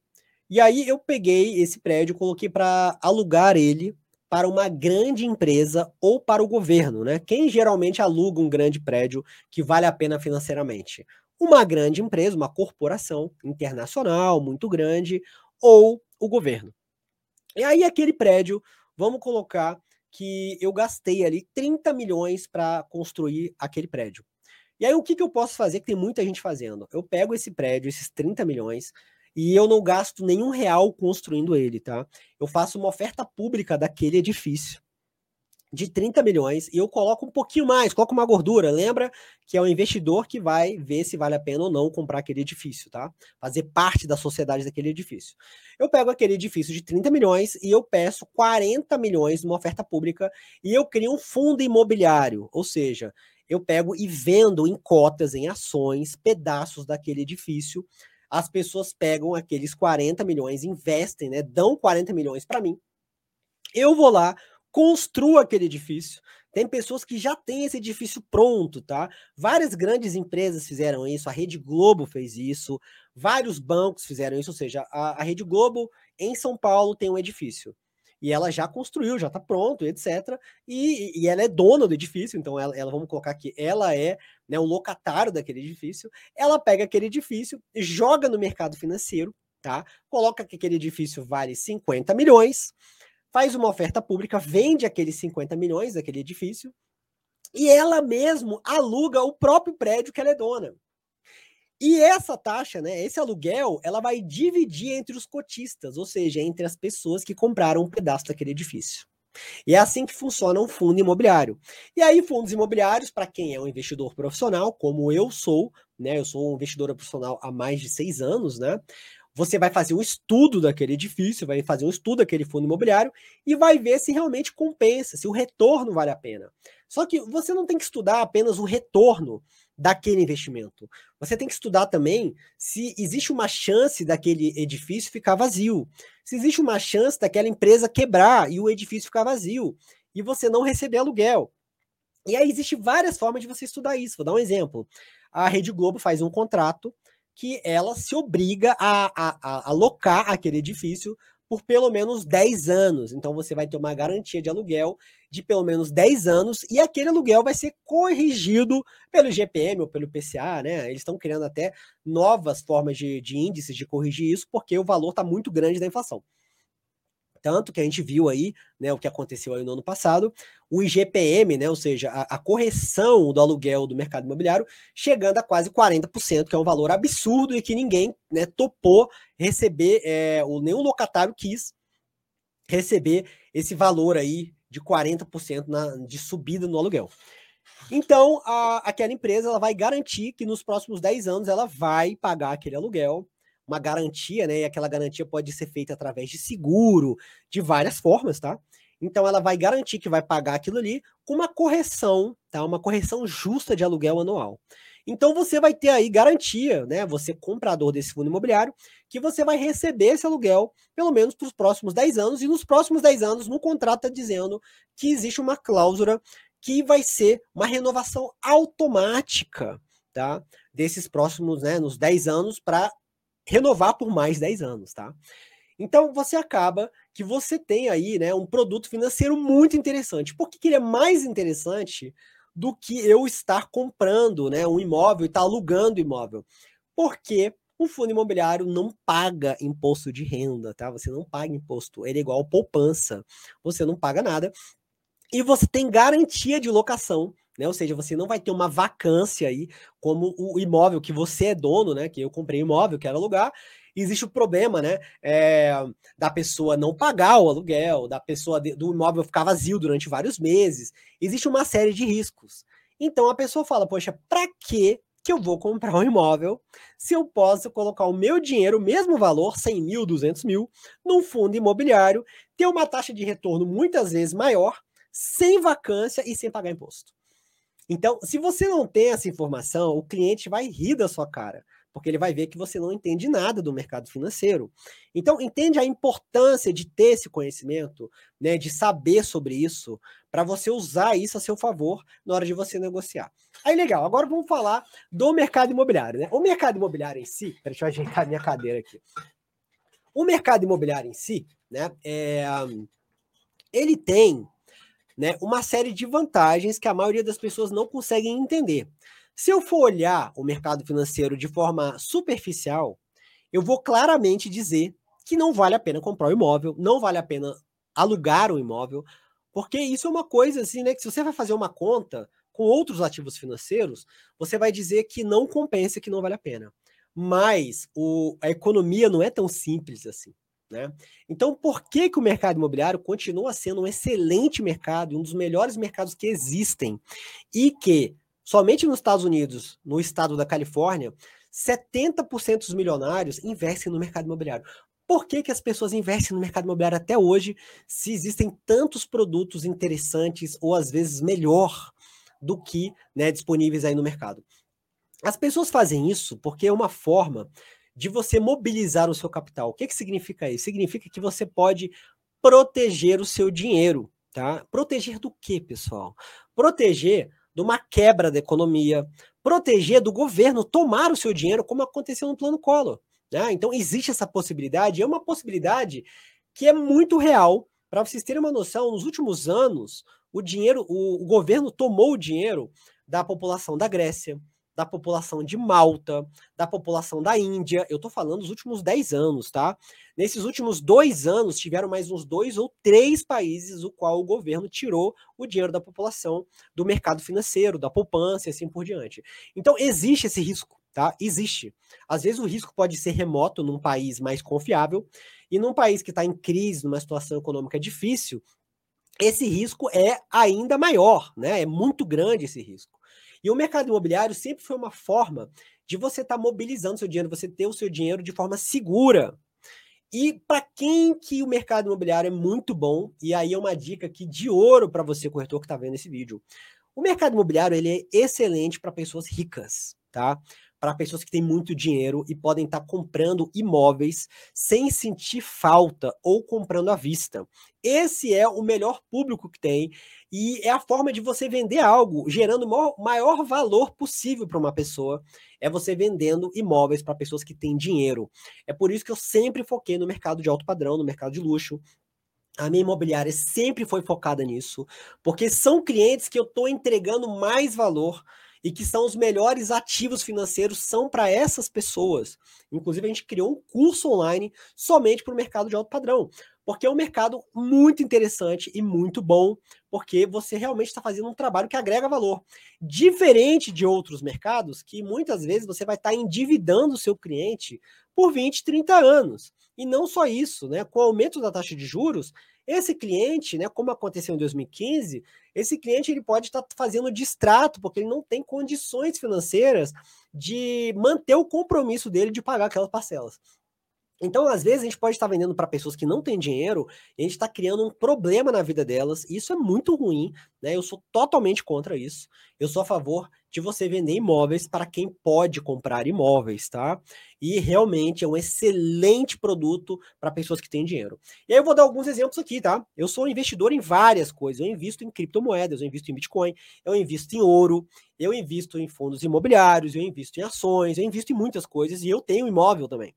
e aí eu peguei esse prédio, coloquei para alugar ele para uma grande empresa ou para o governo, né? Quem geralmente aluga um grande prédio que vale a pena financeiramente? Uma grande empresa, uma corporação internacional muito grande ou o governo. E aí aquele prédio, vamos colocar que eu gastei ali 30 milhões para construir aquele prédio. E aí o que, que eu posso fazer que tem muita gente fazendo? Eu pego esse prédio, esses 30 milhões, e eu não gasto nenhum real construindo ele, tá? Eu faço uma oferta pública daquele edifício. de 30 milhões e eu coloco um pouquinho mais, coloco uma gordura. Lembra que é o investidor que vai ver se vale a pena ou não comprar aquele edifício, tá? Fazer parte da sociedade daquele edifício. Eu pego aquele edifício de 30 milhões e eu peço 40 milhões numa oferta pública e eu crio um fundo imobiliário, ou seja, eu pego e vendo em cotas, em ações, pedaços daquele edifício. As pessoas pegam aqueles 40 milhões, investem, né? Dão 40 milhões para mim. Eu vou lá, construa aquele edifício. Tem pessoas que já têm esse edifício pronto, tá? Várias grandes empresas fizeram isso, a Rede Globo fez isso, vários bancos fizeram isso, ou seja, a, a Rede Globo em São Paulo tem um edifício. E ela já construiu, já está pronto, etc. E, e, ela é dona do edifício, então ela, ela, vamos colocar aqui, ela é né, o locatário daquele edifício. Ela pega aquele edifício, joga no mercado financeiro, tá? Coloca que aquele edifício vale 50 milhões, faz uma oferta pública, vende aqueles 50 milhões daquele edifício, e ela mesmo aluga o próprio prédio que ela é dona. E essa taxa, né, esse aluguel, ela vai dividir entre os cotistas, ou seja, entre as pessoas que compraram um pedaço daquele edifício. E é assim que funciona um fundo imobiliário. E aí, fundos imobiliários, para quem é um investidor profissional, como eu sou, né? Eu sou um investidor profissional há mais de seis anos, né? Você vai fazer um estudo daquele edifício, vai fazer um estudo daquele fundo imobiliário e vai ver se realmente compensa, se o retorno vale a pena. Só que você não tem que estudar apenas o retorno daquele investimento. Você tem que estudar também se existe uma chance daquele edifício ficar vazio, se existe uma chance daquela empresa quebrar e o edifício ficar vazio e você não receber aluguel. E aí existe várias formas de você estudar isso. Vou dar um exemplo. A Rede Globo faz um contrato que ela se obriga a, a, a alocar aquele edifício por pelo menos 10 anos. Então você vai ter uma garantia de aluguel de pelo menos 10 anos e aquele aluguel vai ser corrigido pelo GPM ou pelo PCA, né? Eles estão criando até novas formas de, de índices de corrigir isso porque o valor está muito grande da inflação. Tanto que a gente viu aí, né, o que aconteceu aí no ano passado, o IGPM, né, ou seja, a, a, correção do aluguel do mercado imobiliário, chegando a quase 40%, que é um valor absurdo e que ninguém né, topou receber, é, o, nenhum locatário quis receber esse valor aí de 40% na, de subida no aluguel. Então, a, aquela empresa ela vai garantir que nos próximos 10 anos ela vai pagar aquele aluguel uma garantia, né? E aquela garantia pode ser feita através de seguro, de várias formas, tá? Então ela vai garantir que vai pagar aquilo ali com uma correção, tá? Uma correção justa de aluguel anual. Então você vai ter aí garantia, né? Você comprador desse fundo imobiliário, que você vai receber esse aluguel pelo menos para os próximos 10 anos, e nos próximos 10 anos, no contrato está dizendo que existe uma cláusula que vai ser uma renovação automática, tá? Desses próximos, né, nos 10 anos, para renovar por mais 10 anos, tá? Então você acaba que você tem aí, né, um produto financeiro muito interessante. Por que, que ele é mais interessante do que eu estar comprando, né, um imóvel e estar alugando imóvel? Porque o fundo imobiliário não paga imposto de renda, tá? Você não paga imposto, ele é igual poupança. Você não paga nada. E você tem garantia de locação né? Ou seja, você não vai ter uma vacância aí, como o imóvel que você é dono, né? Que eu comprei imóvel, quero alugar. Existe o problema, né? É, da pessoa não pagar o aluguel, da pessoa do imóvel ficar vazio durante vários meses. Existe uma série de riscos. Então a pessoa fala, poxa, para que que eu vou comprar um imóvel se eu posso colocar o meu dinheiro, o mesmo valor, 100 mil, 200 mil, num fundo imobiliário, ter uma taxa de retorno muitas vezes maior, sem vacância e sem pagar imposto. Então, se você não tem essa informação, o cliente vai rir da sua cara, porque ele vai ver que você não entende nada do mercado financeiro. Então, entende a importância de ter esse conhecimento, né, de saber sobre isso, para você usar isso a seu favor na hora de você negociar. Aí, legal, agora vamos falar do mercado imobiliário. Né? O mercado imobiliário em si, deixa eu ajeitar minha cadeira aqui. O mercado imobiliário em si, né, é, ele tem né, uma série de vantagens que a maioria das pessoas não conseguem entender. Se eu for olhar o mercado financeiro de forma superficial, eu vou claramente dizer que não vale a pena comprar um imóvel, não vale a pena alugar um imóvel, porque isso é uma coisa assim, né, que se você vai fazer uma conta com outros ativos financeiros, você vai dizer que não compensa, que não vale a pena. Mas o, a economia não é tão simples assim. Né? Então, por que, que o mercado imobiliário continua sendo um excelente mercado, um dos melhores mercados que existem, e que somente nos Estados Unidos, no estado da Califórnia, 70% dos milionários investem no mercado imobiliário. Por que, que as pessoas investem no mercado imobiliário até hoje, se existem tantos produtos interessantes ou às vezes melhor do que né, disponíveis aí no mercado? As pessoas fazem isso porque é uma forma de você mobilizar o seu capital. O que, que significa isso? Significa que você pode proteger o seu dinheiro, tá? Proteger do que, pessoal? Proteger de uma quebra da economia, proteger do governo tomar o seu dinheiro, como aconteceu no plano Collor. Né? Então, existe essa possibilidade, é uma possibilidade que é muito real. Para vocês terem uma noção, nos últimos anos, o dinheiro, o, o governo tomou o dinheiro da população da Grécia, da população de Malta, da população da Índia. Eu estou falando dos últimos 10 anos, tá? Nesses últimos dois anos, tiveram mais uns dois ou três países o qual o governo tirou o dinheiro da população do mercado financeiro, da poupança e assim por diante. Então, existe esse risco, tá? Existe. Às vezes o risco pode ser remoto num país mais confiável, e num país que está em crise, numa situação econômica difícil, esse risco é ainda maior, né? É muito grande esse risco. E o mercado imobiliário sempre foi uma forma de você estar tá mobilizando seu dinheiro, você ter o seu dinheiro de forma segura. E para quem que o mercado imobiliário é muito bom, e aí é uma dica aqui de ouro para você, corretor que está vendo esse vídeo. O mercado imobiliário ele é excelente para pessoas ricas, tá? Para pessoas que têm muito dinheiro e podem estar tá comprando imóveis sem sentir falta ou comprando à vista. Esse é o melhor público que tem e é a forma de você vender algo, gerando o maior, valor possível para uma pessoa. É você vendendo imóveis para pessoas que têm dinheiro. É por isso que eu sempre foquei no mercado de alto padrão, no mercado de luxo. A minha imobiliária sempre foi focada nisso, porque são clientes que eu estou entregando mais valor e que são os melhores ativos financeiros são para essas pessoas. Inclusive, a gente criou um curso online somente para o mercado de alto padrão, porque é um mercado muito interessante e muito bom, porque você realmente está fazendo um trabalho que agrega valor. Diferente de outros mercados, que muitas vezes você vai estar tá endividando o seu cliente por 20, 30 anos. E não só isso, né? Com o aumento da taxa de juros, esse cliente, né, como aconteceu em 2015, esse cliente ele pode estar tá fazendo distrato, porque ele não tem condições financeiras de manter o compromisso dele de pagar aquelas parcelas. Então, às vezes, a gente pode estar vendendo para pessoas que não têm dinheiro e a gente está criando um problema na vida delas, e isso é muito ruim, né? Eu sou totalmente contra isso. Eu sou a favor de você vender imóveis para quem pode comprar imóveis, tá? E realmente é um excelente produto para pessoas que têm dinheiro. E aí eu vou dar alguns exemplos aqui, tá? Eu sou investidor em várias coisas. Eu invisto em criptomoedas, eu invisto em Bitcoin, eu invisto em ouro, eu invisto em fundos imobiliários, eu invisto em ações, eu invisto em muitas coisas e eu tenho imóvel também.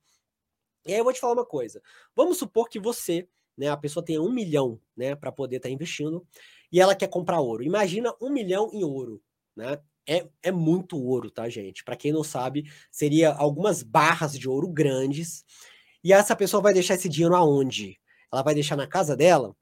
E aí eu vou te falar uma coisa. Vamos supor que você, né, a pessoa tenha um milhão, né, para poder estar tá investindo e ela quer comprar ouro. Imagina um milhão em ouro, né? É, é muito ouro, tá, gente? Para quem não sabe, seria algumas barras de ouro grandes. E essa pessoa vai deixar esse dinheiro aonde? Ela vai deixar na casa dela?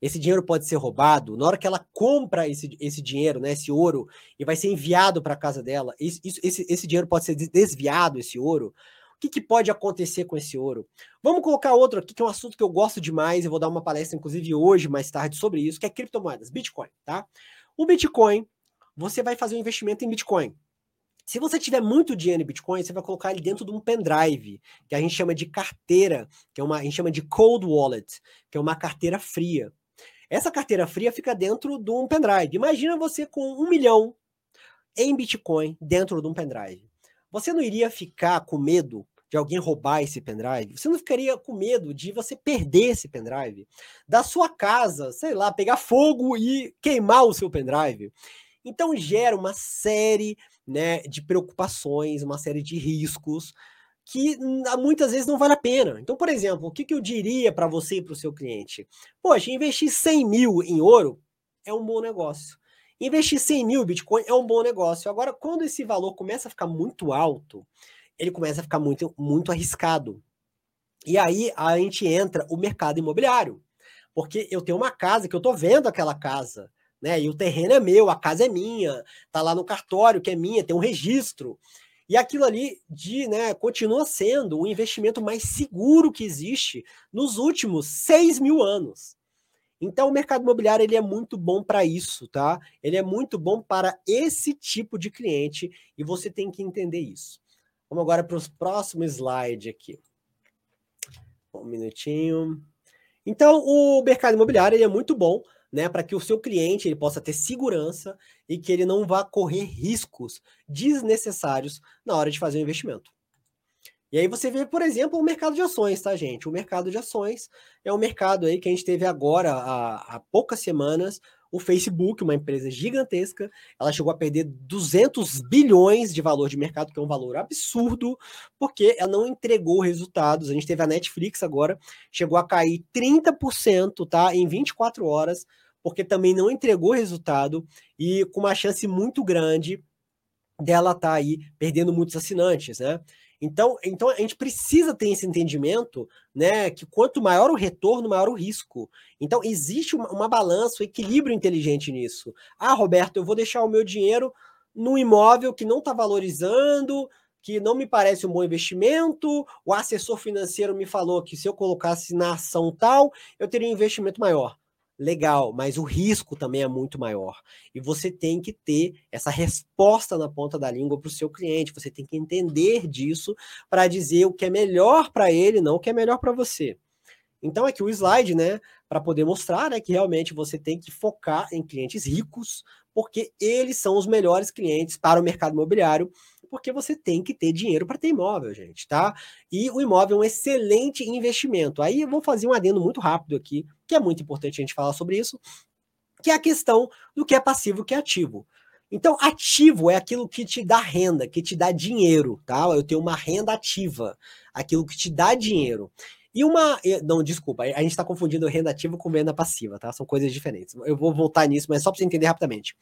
Esse dinheiro pode ser roubado. Na hora que ela compra esse, esse dinheiro, né, esse ouro, e vai ser enviado para a casa dela, isso, esse, esse dinheiro pode ser desviado, esse ouro que, que pode acontecer com esse ouro? Vamos colocar outro aqui, que é um assunto que eu gosto demais, eu vou dar uma palestra, inclusive, hoje, mais tarde, sobre isso, que é criptomoedas, Bitcoin, tá? O Bitcoin, você vai fazer um investimento em Bitcoin. Se você tiver muito dinheiro em Bitcoin, você vai colocar ele dentro de um pendrive, que a gente chama de carteira, que é uma, a gente chama de cold wallet, que é uma carteira fria. Essa carteira fria fica dentro de um pendrive. Imagina você com um milhão em Bitcoin dentro de um pendrive. Você não iria ficar com medo de alguém roubar esse pendrive? Você não ficaria com medo de você perder esse pendrive? Da sua casa, sei lá, pegar fogo e queimar o seu pendrive? Então gera uma série né, de preocupações, uma série de riscos que muitas vezes não vale a pena. Então, por exemplo, o que, que eu diria para você e para o seu cliente? Poxa, investir 100 mil em ouro é um bom negócio. Investir 100 mil Bitcoin é um bom negócio. Agora, quando esse valor começa a ficar muito alto, ele começa a ficar muito, muito arriscado. E aí a gente entra o mercado imobiliário. Porque eu tenho uma casa que eu estou vendo aquela casa, né? E o terreno é meu, a casa é minha, tá lá no cartório que é minha, tem um registro. E aquilo ali de, né, continua sendo o investimento mais seguro que existe nos últimos 6 mil anos. Então, o mercado imobiliário ele é muito bom para isso, tá? Ele é muito bom para esse tipo de cliente e você tem que entender isso. Vamos agora para os próximos slides aqui. Um minutinho. Então, o mercado imobiliário ele é muito bom né, para que o seu cliente ele possa ter segurança e que ele não vá correr riscos desnecessários na hora de fazer o investimento. E aí você vê, por exemplo, o mercado de ações, tá, gente? O mercado de ações é um mercado aí que a gente teve agora há, há poucas semanas o Facebook, uma empresa gigantesca, ela chegou a perder 200 bilhões de valor de mercado, que é um valor absurdo, porque ela não entregou resultados. A gente teve a Netflix agora, chegou a cair 30%, tá, em 24 horas, porque também não entregou resultado e com uma chance muito grande dela tá aí perdendo muitos assinantes, né? Então, então a gente precisa ter esse entendimento, né? Que quanto maior o retorno, maior o risco. Então, existe uma, uma balança, um equilíbrio inteligente nisso. Ah, Roberto, eu vou deixar o meu dinheiro no imóvel que não está valorizando, que não me parece um bom investimento. O assessor financeiro me falou que se eu colocasse na ação tal, eu teria um investimento maior legal, mas o risco também é muito maior. E você tem que ter essa resposta na ponta da língua para o seu cliente. Você tem que entender disso para dizer o que é melhor para ele, não o que é melhor para você. Então, aqui o slide, né, para poder mostrar né, que realmente você tem que focar em clientes ricos, porque eles são os melhores clientes para o mercado imobiliário porque você tem que ter dinheiro para ter imóvel, gente, tá? E o imóvel é um excelente investimento. Aí eu vou fazer um adendo muito rápido aqui, que é muito importante a gente falar sobre isso, que é a questão do que é passivo e que é ativo. Então, ativo é aquilo que te dá renda, que te dá dinheiro, tá? Eu tenho uma renda ativa, aquilo que te dá dinheiro. E uma. Não, desculpa, a gente está confundindo renda ativa com venda passiva, tá? São coisas diferentes. Eu vou voltar nisso, mas só para você entender rapidamente.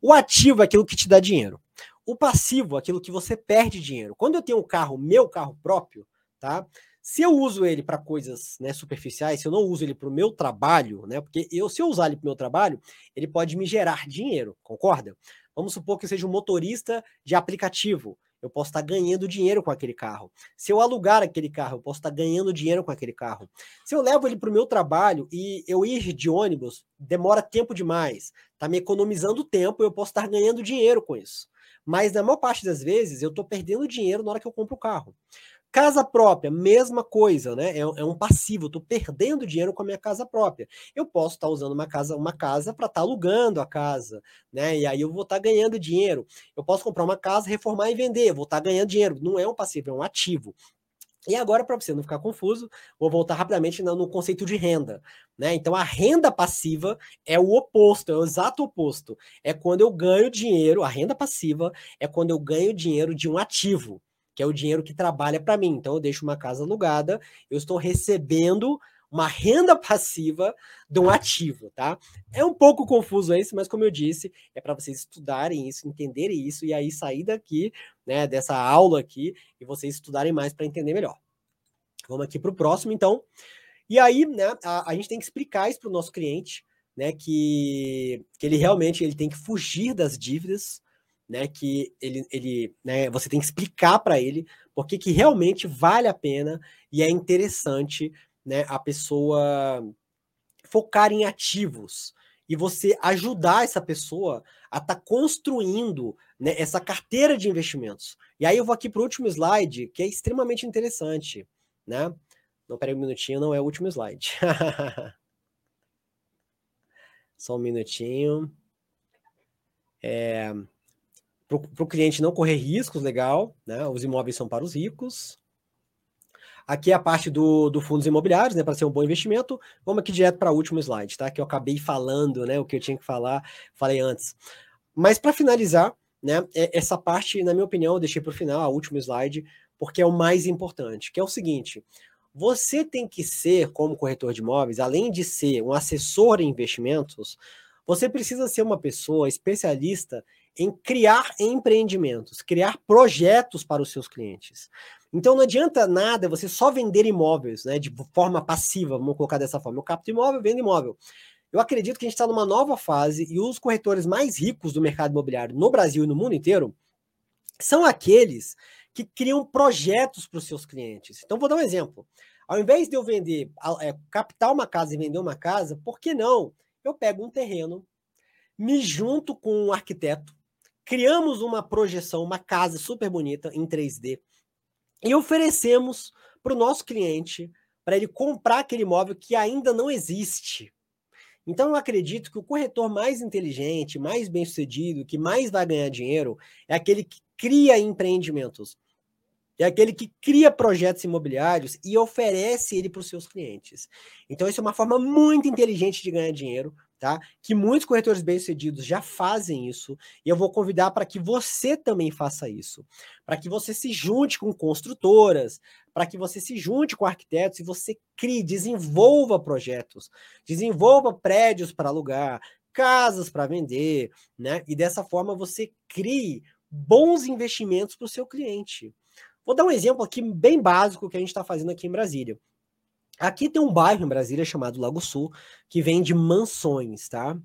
O ativo é aquilo que te dá dinheiro. O passivo, aquilo que você perde dinheiro. Quando eu tenho um carro, meu carro próprio, tá? Se eu uso ele para coisas né, superficiais, se eu não uso ele para o meu trabalho, né? Porque eu, se eu usar ele para o meu trabalho, ele pode me gerar dinheiro, concorda? Vamos supor que eu seja um motorista de aplicativo. Eu posso estar ganhando dinheiro com aquele carro. Se eu alugar aquele carro, eu posso estar ganhando dinheiro com aquele carro. Se eu levo ele para o meu trabalho e eu ir de ônibus, demora tempo demais, está me economizando tempo, eu posso estar ganhando dinheiro com isso. Mas na maior parte das vezes eu estou perdendo dinheiro na hora que eu compro o carro. Casa própria, mesma coisa, né? É, é um passivo, tô perdendo dinheiro com a minha casa própria. Eu posso estar tá usando uma casa, uma casa para estar tá alugando a casa, né? E aí eu vou estar tá ganhando dinheiro. Eu posso comprar uma casa, reformar e vender, vou estar tá ganhando dinheiro. Não é um passivo, é um ativo. E agora, para você não ficar confuso, vou voltar rapidamente no, no, conceito de renda. Né? Então, a renda passiva é o oposto, é o exato oposto. É quando eu ganho dinheiro, a renda passiva é quando eu ganho dinheiro de um ativo que é o dinheiro que trabalha para mim. Então, eu deixo uma casa alugada, eu estou recebendo uma renda passiva de um ativo, tá? É um pouco confuso isso, mas como eu disse, é para vocês estudarem isso, entenderem isso e aí sair daqui, né, dessa aula aqui e vocês estudarem mais para entender melhor. Vamos aqui para o próximo, então. E aí, né, a, a gente tem que explicar isso para o nosso cliente, né, que, que ele realmente ele tem que fugir das dívidas, né, que ele, ele né, você tem que explicar para ele por que, que realmente vale a pena e é interessante né, a pessoa focar em ativos e você ajudar essa pessoa a estar tá construindo né, essa carteira de investimentos. E aí eu vou aqui para o último slide, que é extremamente interessante. Né? Não, peraí um minutinho, não é o último slide. Só um minutinho. É, para o cliente não correr riscos, legal, né? Os imóveis são para os ricos. Aqui é a parte do, do fundos imobiliários, né? Para ser um bom investimento. Vamos aqui direto para o último slide, tá? Que eu acabei falando, né? O que eu tinha que falar, falei antes. Mas para finalizar, né? É, essa parte, na minha opinião, eu deixei para o final, a último slide, porque é o mais importante, que é o seguinte: você tem que ser, como corretor de imóveis, além de ser um assessor em investimentos, você precisa ser uma pessoa especialista em criar empreendimentos, criar projetos para os seus clientes. Então não adianta nada você só vender imóveis, né, de forma passiva, vamos colocar dessa forma. Eu capto imóvel, vendo imóvel. Eu acredito que a gente está numa nova fase e os corretores mais ricos do mercado imobiliário no Brasil e no mundo inteiro são aqueles que criam projetos para os seus clientes. Então, vou dar um exemplo. Ao invés de eu vender, é, captar uma casa e vender uma casa, por que não? Eu pego um terreno, me junto com um arquiteto, criamos uma projeção, uma casa super bonita em 3D e oferecemos para o nosso cliente para ele comprar aquele imóvel que ainda não existe. Então eu acredito que o corretor mais inteligente, mais bem sucedido, que mais vai ganhar dinheiro, é aquele que cria empreendimentos. É aquele que cria projetos imobiliários e oferece ele para os seus clientes. Então, isso é uma forma muito inteligente de ganhar dinheiro, tá? Que muitos corretores bem-sucedidos já fazem isso, e eu vou convidar para que você também faça isso, para que você se junte com construtoras, para que você se junte com arquitetos e você crie, desenvolva projetos, desenvolva prédios para alugar, casas para vender, né? E dessa forma você crie bons investimentos para o seu cliente. Vou dar um exemplo aqui bem básico que a gente está fazendo aqui em Brasília. Aqui tem um bairro em Brasília chamado Lago Sul, que vende mansões, tá?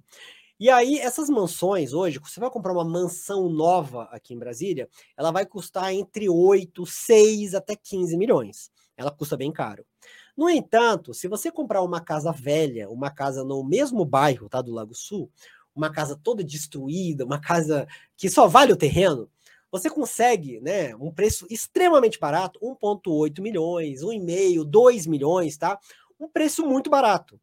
E aí, essas mansões, hoje, você vai comprar uma mansão nova aqui em Brasília, ela vai custar entre 8, 6 até 15 milhões. Ela custa bem caro. No entanto, se você comprar uma casa velha, uma casa no mesmo bairro, tá, do Lago Sul, uma casa toda destruída, uma casa que só vale o terreno, você consegue, né, um preço extremamente barato, 1.8 milhões, 1,5, 2 milhões, tá? Um preço muito barato.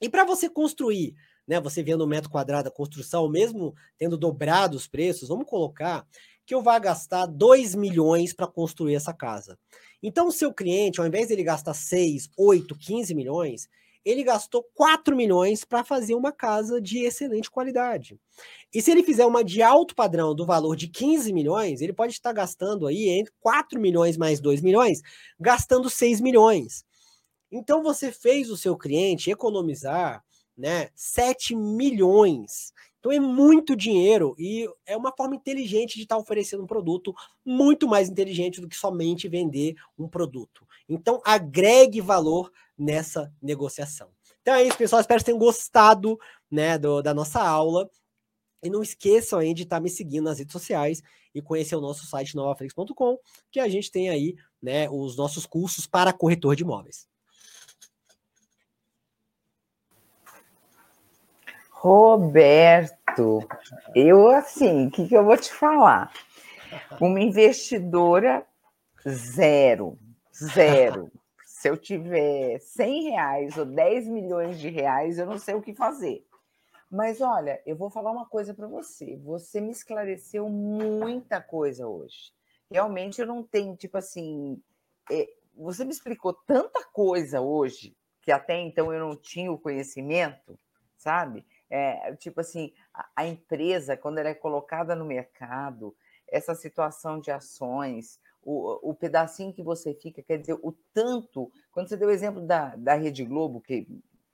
E para você construir, né, você vendo o metro quadrado a construção, mesmo tendo dobrado os preços, vamos colocar que eu vá gastar 2 milhões para construir essa casa. Então, o seu cliente, ao invés de ele gastar 6, 8, 15 milhões, ele gastou 4 milhões para fazer uma casa de excelente qualidade. E se ele fizer uma de alto padrão do valor de 15 milhões, ele pode estar gastando aí entre 4 milhões mais 2 milhões, gastando 6 milhões. Então você fez o seu cliente economizar né, 7 milhões. Então é muito dinheiro e é uma forma inteligente de estar oferecendo um produto muito mais inteligente do que somente vender um produto. Então agregue valor nessa negociação. Então é isso, pessoal. Espero que tenham gostado né, do, da nossa aula. E não esqueçam aí de estar me seguindo nas redes sociais e conhecer o nosso site novaflix.com, que a gente tem aí né, os nossos cursos para corretor de imóveis. Roberto, eu assim, o que, que eu vou te falar? Uma investidora zero, zero. Se eu tiver 100 reais ou 10 milhões de reais, eu não sei o que fazer. Mas olha, eu vou falar uma coisa para você. Você me esclareceu muita coisa hoje. Realmente eu não tenho, tipo assim. É, você me explicou tanta coisa hoje que até então eu não tinha o conhecimento, sabe? É, tipo assim, a, a empresa, quando ela é colocada no mercado, essa situação de ações, o, o pedacinho que você fica, quer dizer, o tanto. Quando você deu o exemplo da, da Rede Globo, que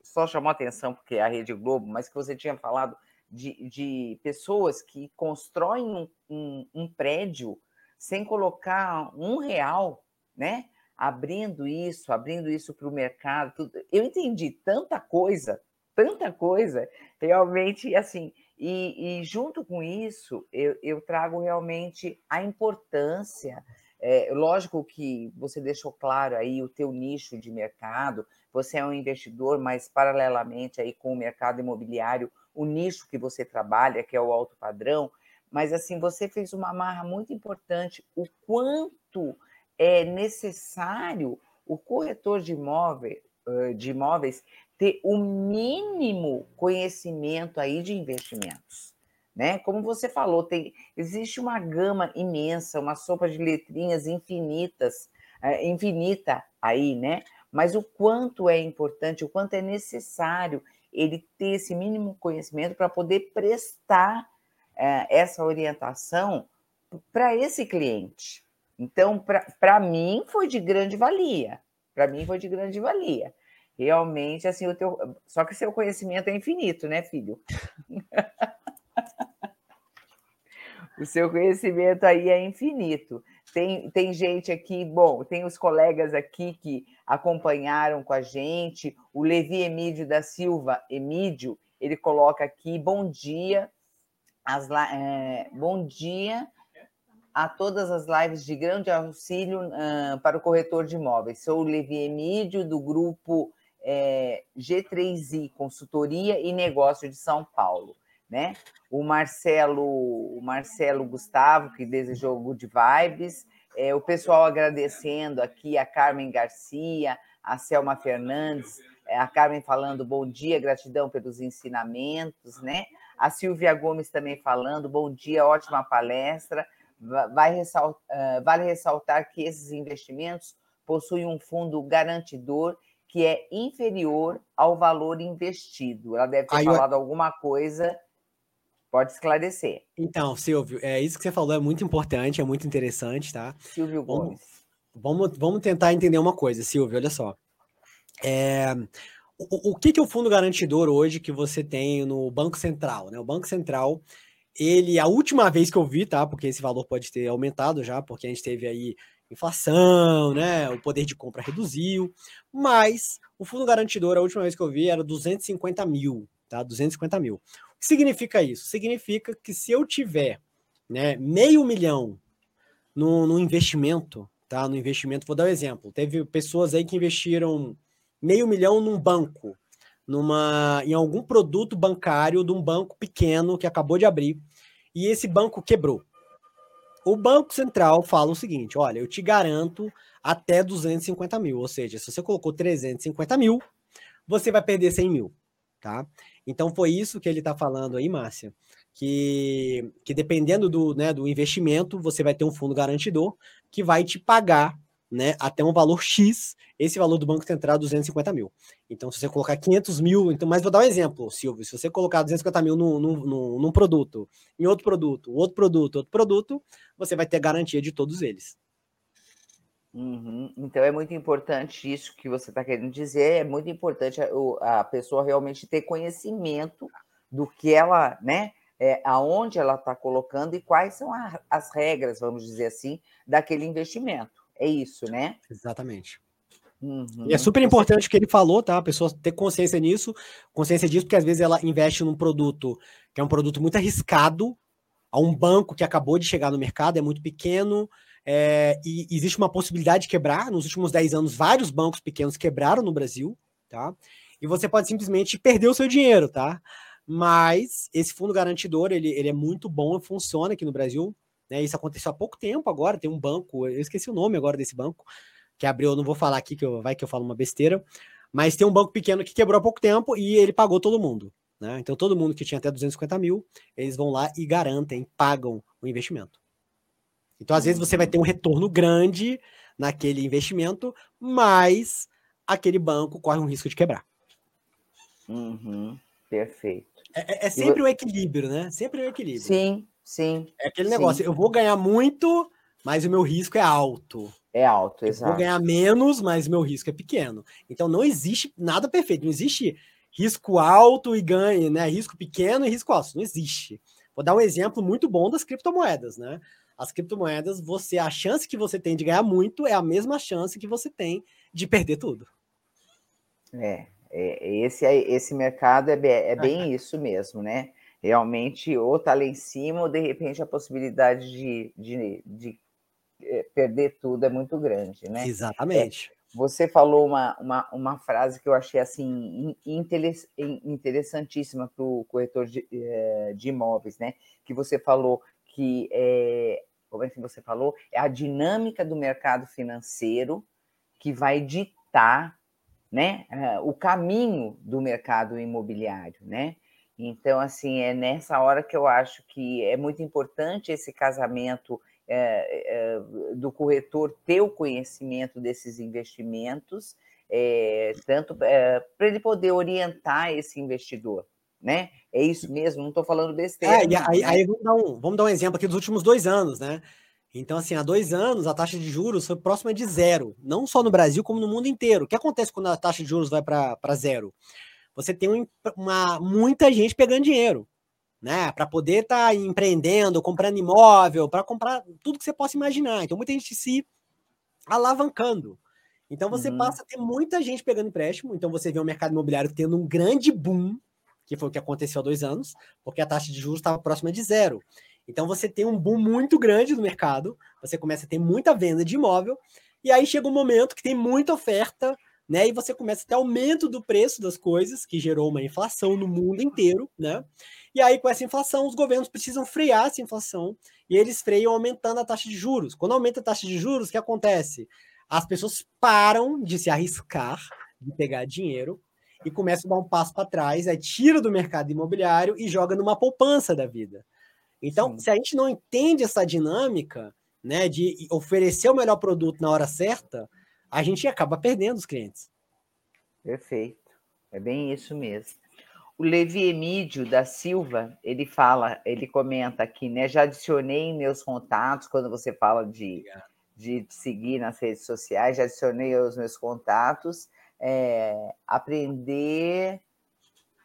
só chamou atenção porque é a Rede Globo, mas que você tinha falado de, de pessoas que constroem um, um, um prédio sem colocar um real, né? Abrindo isso, abrindo isso para o mercado. Tudo. Eu entendi tanta coisa, tanta coisa, realmente assim. E, e junto com isso, eu, eu trago realmente a importância é, lógico que você deixou claro aí o teu nicho de mercado, você é um investidor, mas paralelamente aí com o mercado imobiliário, o nicho que você trabalha, que é o alto padrão, mas assim, você fez uma marra muito importante, o quanto é necessário o corretor de, imóvel, de imóveis ter o mínimo conhecimento aí de investimentos né? Como você falou, tem, existe uma gama imensa, uma sopa de letrinhas infinitas, é, infinita aí, né? Mas o quanto é importante, o quanto é necessário ele ter esse mínimo conhecimento para poder prestar é, essa orientação para esse cliente. Então, para mim, foi de grande valia. Para mim, foi de grande valia. Realmente, assim, o teu. Só que seu conhecimento é infinito, né, filho? o seu conhecimento aí é infinito. Tem, tem gente aqui, bom, tem os colegas aqui que acompanharam com a gente, o Levi Emídio da Silva, Emídio, ele coloca aqui, bom dia, as, é, bom dia, a todas as lives de grande auxílio uh, para o corretor de imóveis. Sou o Levi Emídio, do grupo é, G3I, Consultoria e Negócio de São Paulo. Né? O Marcelo, o Marcelo Gustavo, que desejou good vibes, é, o pessoal agradecendo aqui, a Carmen Garcia, a Selma Fernandes, é, a Carmen falando bom dia, gratidão pelos ensinamentos, né? A Silvia Gomes também falando bom dia, ótima palestra. Vai ressaltar, vale ressaltar que esses investimentos possuem um fundo garantidor que é inferior ao valor investido. Ela deve ter Aí falado eu... alguma coisa, pode esclarecer. Então, Silvio, é isso que você falou é muito importante, é muito interessante, tá? Silvio Gomes. Vamos, vamos, vamos tentar entender uma coisa, Silvio, olha só. É, o, o que, que é o fundo garantidor hoje que você tem no Banco Central? Né? O Banco Central, ele, a última vez que eu vi, tá? Porque esse valor pode ter aumentado já, porque a gente teve aí inflação, né? O poder de compra reduziu, mas o fundo garantidor, a última vez que eu vi, era 250 mil, tá? 250 mil. O que significa isso? Significa que se eu tiver né, meio milhão no, no investimento, tá? No investimento, vou dar um exemplo. Teve pessoas aí que investiram meio milhão num banco, numa, em algum produto bancário de um banco pequeno que acabou de abrir, e esse banco quebrou. O Banco Central fala o seguinte: olha, eu te garanto até 250 mil, ou seja, se você colocou 350 mil, você vai perder 100 mil, tá? Então foi isso que ele está falando aí, Márcia, que, que dependendo do, né, do investimento, você vai ter um fundo garantidor que vai te pagar né, até um valor X, esse valor do Banco Central é 250 mil. Então, se você colocar 500 mil, então, mas vou dar um exemplo, Silvio, se você colocar 250 mil num, num, num produto, em outro produto, outro produto, outro produto, você vai ter garantia de todos eles. Uhum. Então é muito importante isso que você está querendo dizer, é muito importante a, a, pessoa realmente ter conhecimento do que ela, né, é, aonde ela está colocando e quais são a, as regras, vamos dizer assim, daquele investimento. É isso, né? Exatamente. Uhum. E é super importante o que ele falou, tá? A pessoa ter consciência nisso, consciência disso, porque às vezes ela investe num produto que é um produto muito arriscado, a um banco que acabou de chegar no mercado, é muito pequeno, é, e existe uma possibilidade de quebrar. Nos últimos 10 anos, vários bancos pequenos quebraram no Brasil, tá? E você pode simplesmente perder o seu dinheiro, tá? Mas esse fundo garantidor, ele, ele é muito bom, funciona aqui no Brasil. Né? Isso aconteceu há pouco tempo agora, tem um banco, eu esqueci o nome agora desse banco, que abriu, eu não vou falar aqui, que eu, vai que eu falo uma besteira, mas tem um banco pequeno que quebrou há pouco tempo e ele pagou todo mundo. Né? Então, todo mundo que tinha até 250 mil, eles vão lá e garantem, pagam o investimento. Então, às vezes, você vai ter um retorno grande naquele investimento, mas aquele banco corre um risco de quebrar. Uhum, perfeito. É, é, é sempre o um equilíbrio, né? Sempre o um equilíbrio. Sim, Sim. É aquele negócio, sim. eu vou ganhar muito, mas o meu risco é alto. É alto, exato. Eu vou ganhar menos, mas o meu risco é pequeno. Então não existe nada perfeito, não existe risco alto e ganho, né? Risco pequeno e risco alto, não existe. Vou dar um exemplo muito bom das criptomoedas, né? As criptomoedas, você a chance que você tem de ganhar muito é a mesma chance que você tem de perder tudo. É, é esse esse mercado é, é bem isso mesmo, né? Realmente ou está lá em cima, ou de repente a possibilidade de, de, de eh, perder tudo é muito grande, né? Exatamente. É, você falou uma, uma, uma frase que eu achei assim interessantíssima para o corretor de, eh, de imóveis, né? Que você falou que é, como é que você falou? É a dinâmica do mercado financeiro que vai ditar né, o caminho do mercado imobiliário, né? Então, assim, é nessa hora que eu acho que é muito importante esse casamento é, é, do corretor ter o conhecimento desses investimentos, é, tanto para ele poder orientar esse investidor. Né? É isso mesmo, não estou falando besteira. É, aí, né? aí vamos, dar um, vamos dar um exemplo aqui dos últimos dois anos, né? Então, assim, há dois anos a taxa de juros foi próxima de zero, não só no Brasil, como no mundo inteiro. O que acontece quando a taxa de juros vai para zero? Você tem um, uma, muita gente pegando dinheiro, né? Para poder estar tá empreendendo, comprando imóvel, para comprar tudo que você possa imaginar. Então, muita gente se alavancando. Então, você uhum. passa a ter muita gente pegando empréstimo. Então, você vê o mercado imobiliário tendo um grande boom, que foi o que aconteceu há dois anos, porque a taxa de juros estava próxima de zero. Então você tem um boom muito grande no mercado, você começa a ter muita venda de imóvel, e aí chega um momento que tem muita oferta, né? E você começa a ter aumento do preço das coisas, que gerou uma inflação no mundo inteiro, né? E aí, com essa inflação, os governos precisam frear essa inflação e eles freiam aumentando a taxa de juros. Quando aumenta a taxa de juros, o que acontece? As pessoas param de se arriscar, de pegar dinheiro, e começam a dar um passo para trás, aí tira do mercado imobiliário e joga numa poupança da vida. Então, Sim. se a gente não entende essa dinâmica, né, de oferecer o melhor produto na hora certa, a gente acaba perdendo os clientes. Perfeito. É bem isso mesmo. O Levi Emídio da Silva, ele fala, ele comenta aqui, né? Já adicionei meus contatos quando você fala de, de seguir nas redes sociais, já adicionei os meus contatos. É, aprender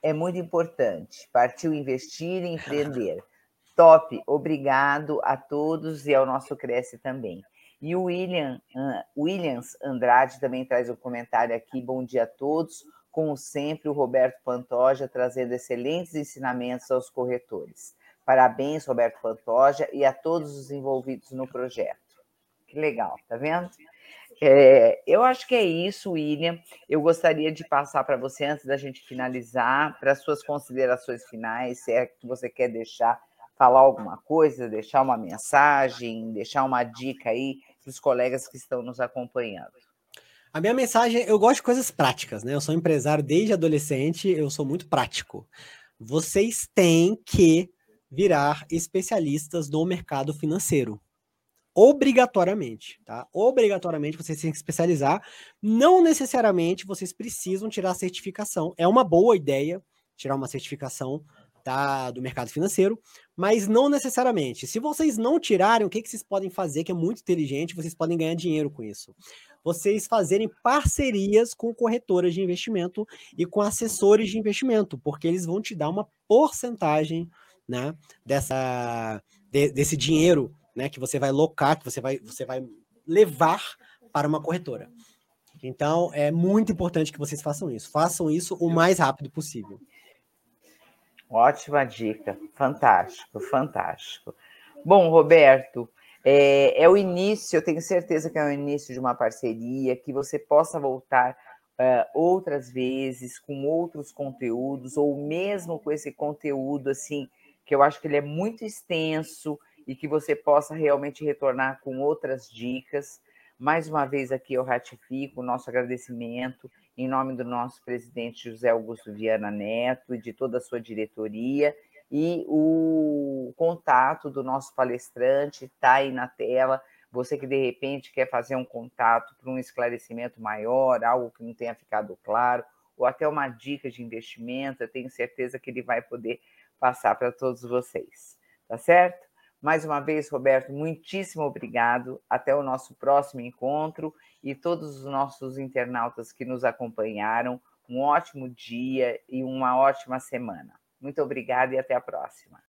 é muito importante. Partiu investir e empreender. Top, obrigado a todos e ao nosso Cresce também. E o William, uh, Williams Andrade também traz um comentário aqui. Bom dia a todos. Como sempre, o Roberto Pantoja trazendo excelentes ensinamentos aos corretores. Parabéns, Roberto Pantoja, e a todos os envolvidos no projeto. Que legal, tá vendo? É, eu acho que é isso, William. Eu gostaria de passar para você, antes da gente finalizar, para suas considerações finais, se é que você quer deixar falar alguma coisa, deixar uma mensagem, deixar uma dica aí para os colegas que estão nos acompanhando. A minha mensagem, eu gosto de coisas práticas, né? Eu sou empresário desde adolescente, eu sou muito prático. Vocês têm que virar especialistas no mercado financeiro. Obrigatoriamente, tá? Obrigatoriamente vocês têm que especializar. Não necessariamente vocês precisam tirar a certificação. É uma boa ideia tirar uma certificação da, do mercado financeiro, mas não necessariamente. Se vocês não tirarem, o que, que vocês podem fazer, que é muito inteligente, vocês podem ganhar dinheiro com isso. Vocês fazerem parcerias com corretoras de investimento e com assessores de investimento, porque eles vão te dar uma porcentagem né, dessa, de, desse dinheiro né, que você vai locar, que você vai, você vai levar para uma corretora. Então, é muito importante que vocês façam isso. Façam isso o mais rápido possível. Ótima dica, fantástico, fantástico. Bom, Roberto, é, é, o início, eu tenho certeza que é o início de uma parceria, que você possa voltar uh, outras vezes com outros conteúdos, ou mesmo com esse conteúdo, assim, que eu acho que ele é muito extenso e que você possa realmente retornar com outras dicas. Mais uma vez aqui eu ratifico o nosso agradecimento em nome do nosso presidente José Augusto Viana Neto e de toda a sua diretoria. E o contato do nosso palestrante está aí na tela. Você que de repente quer fazer um contato para um esclarecimento maior, algo que não tenha ficado claro, ou até uma dica de investimento, eu tenho certeza que ele vai poder passar para todos vocês. Tá certo? Mais uma vez, Roberto, muitíssimo obrigado. Até o nosso próximo encontro e todos os nossos internautas que nos acompanharam. Um ótimo dia e uma ótima semana. Muito obrigada e até a próxima.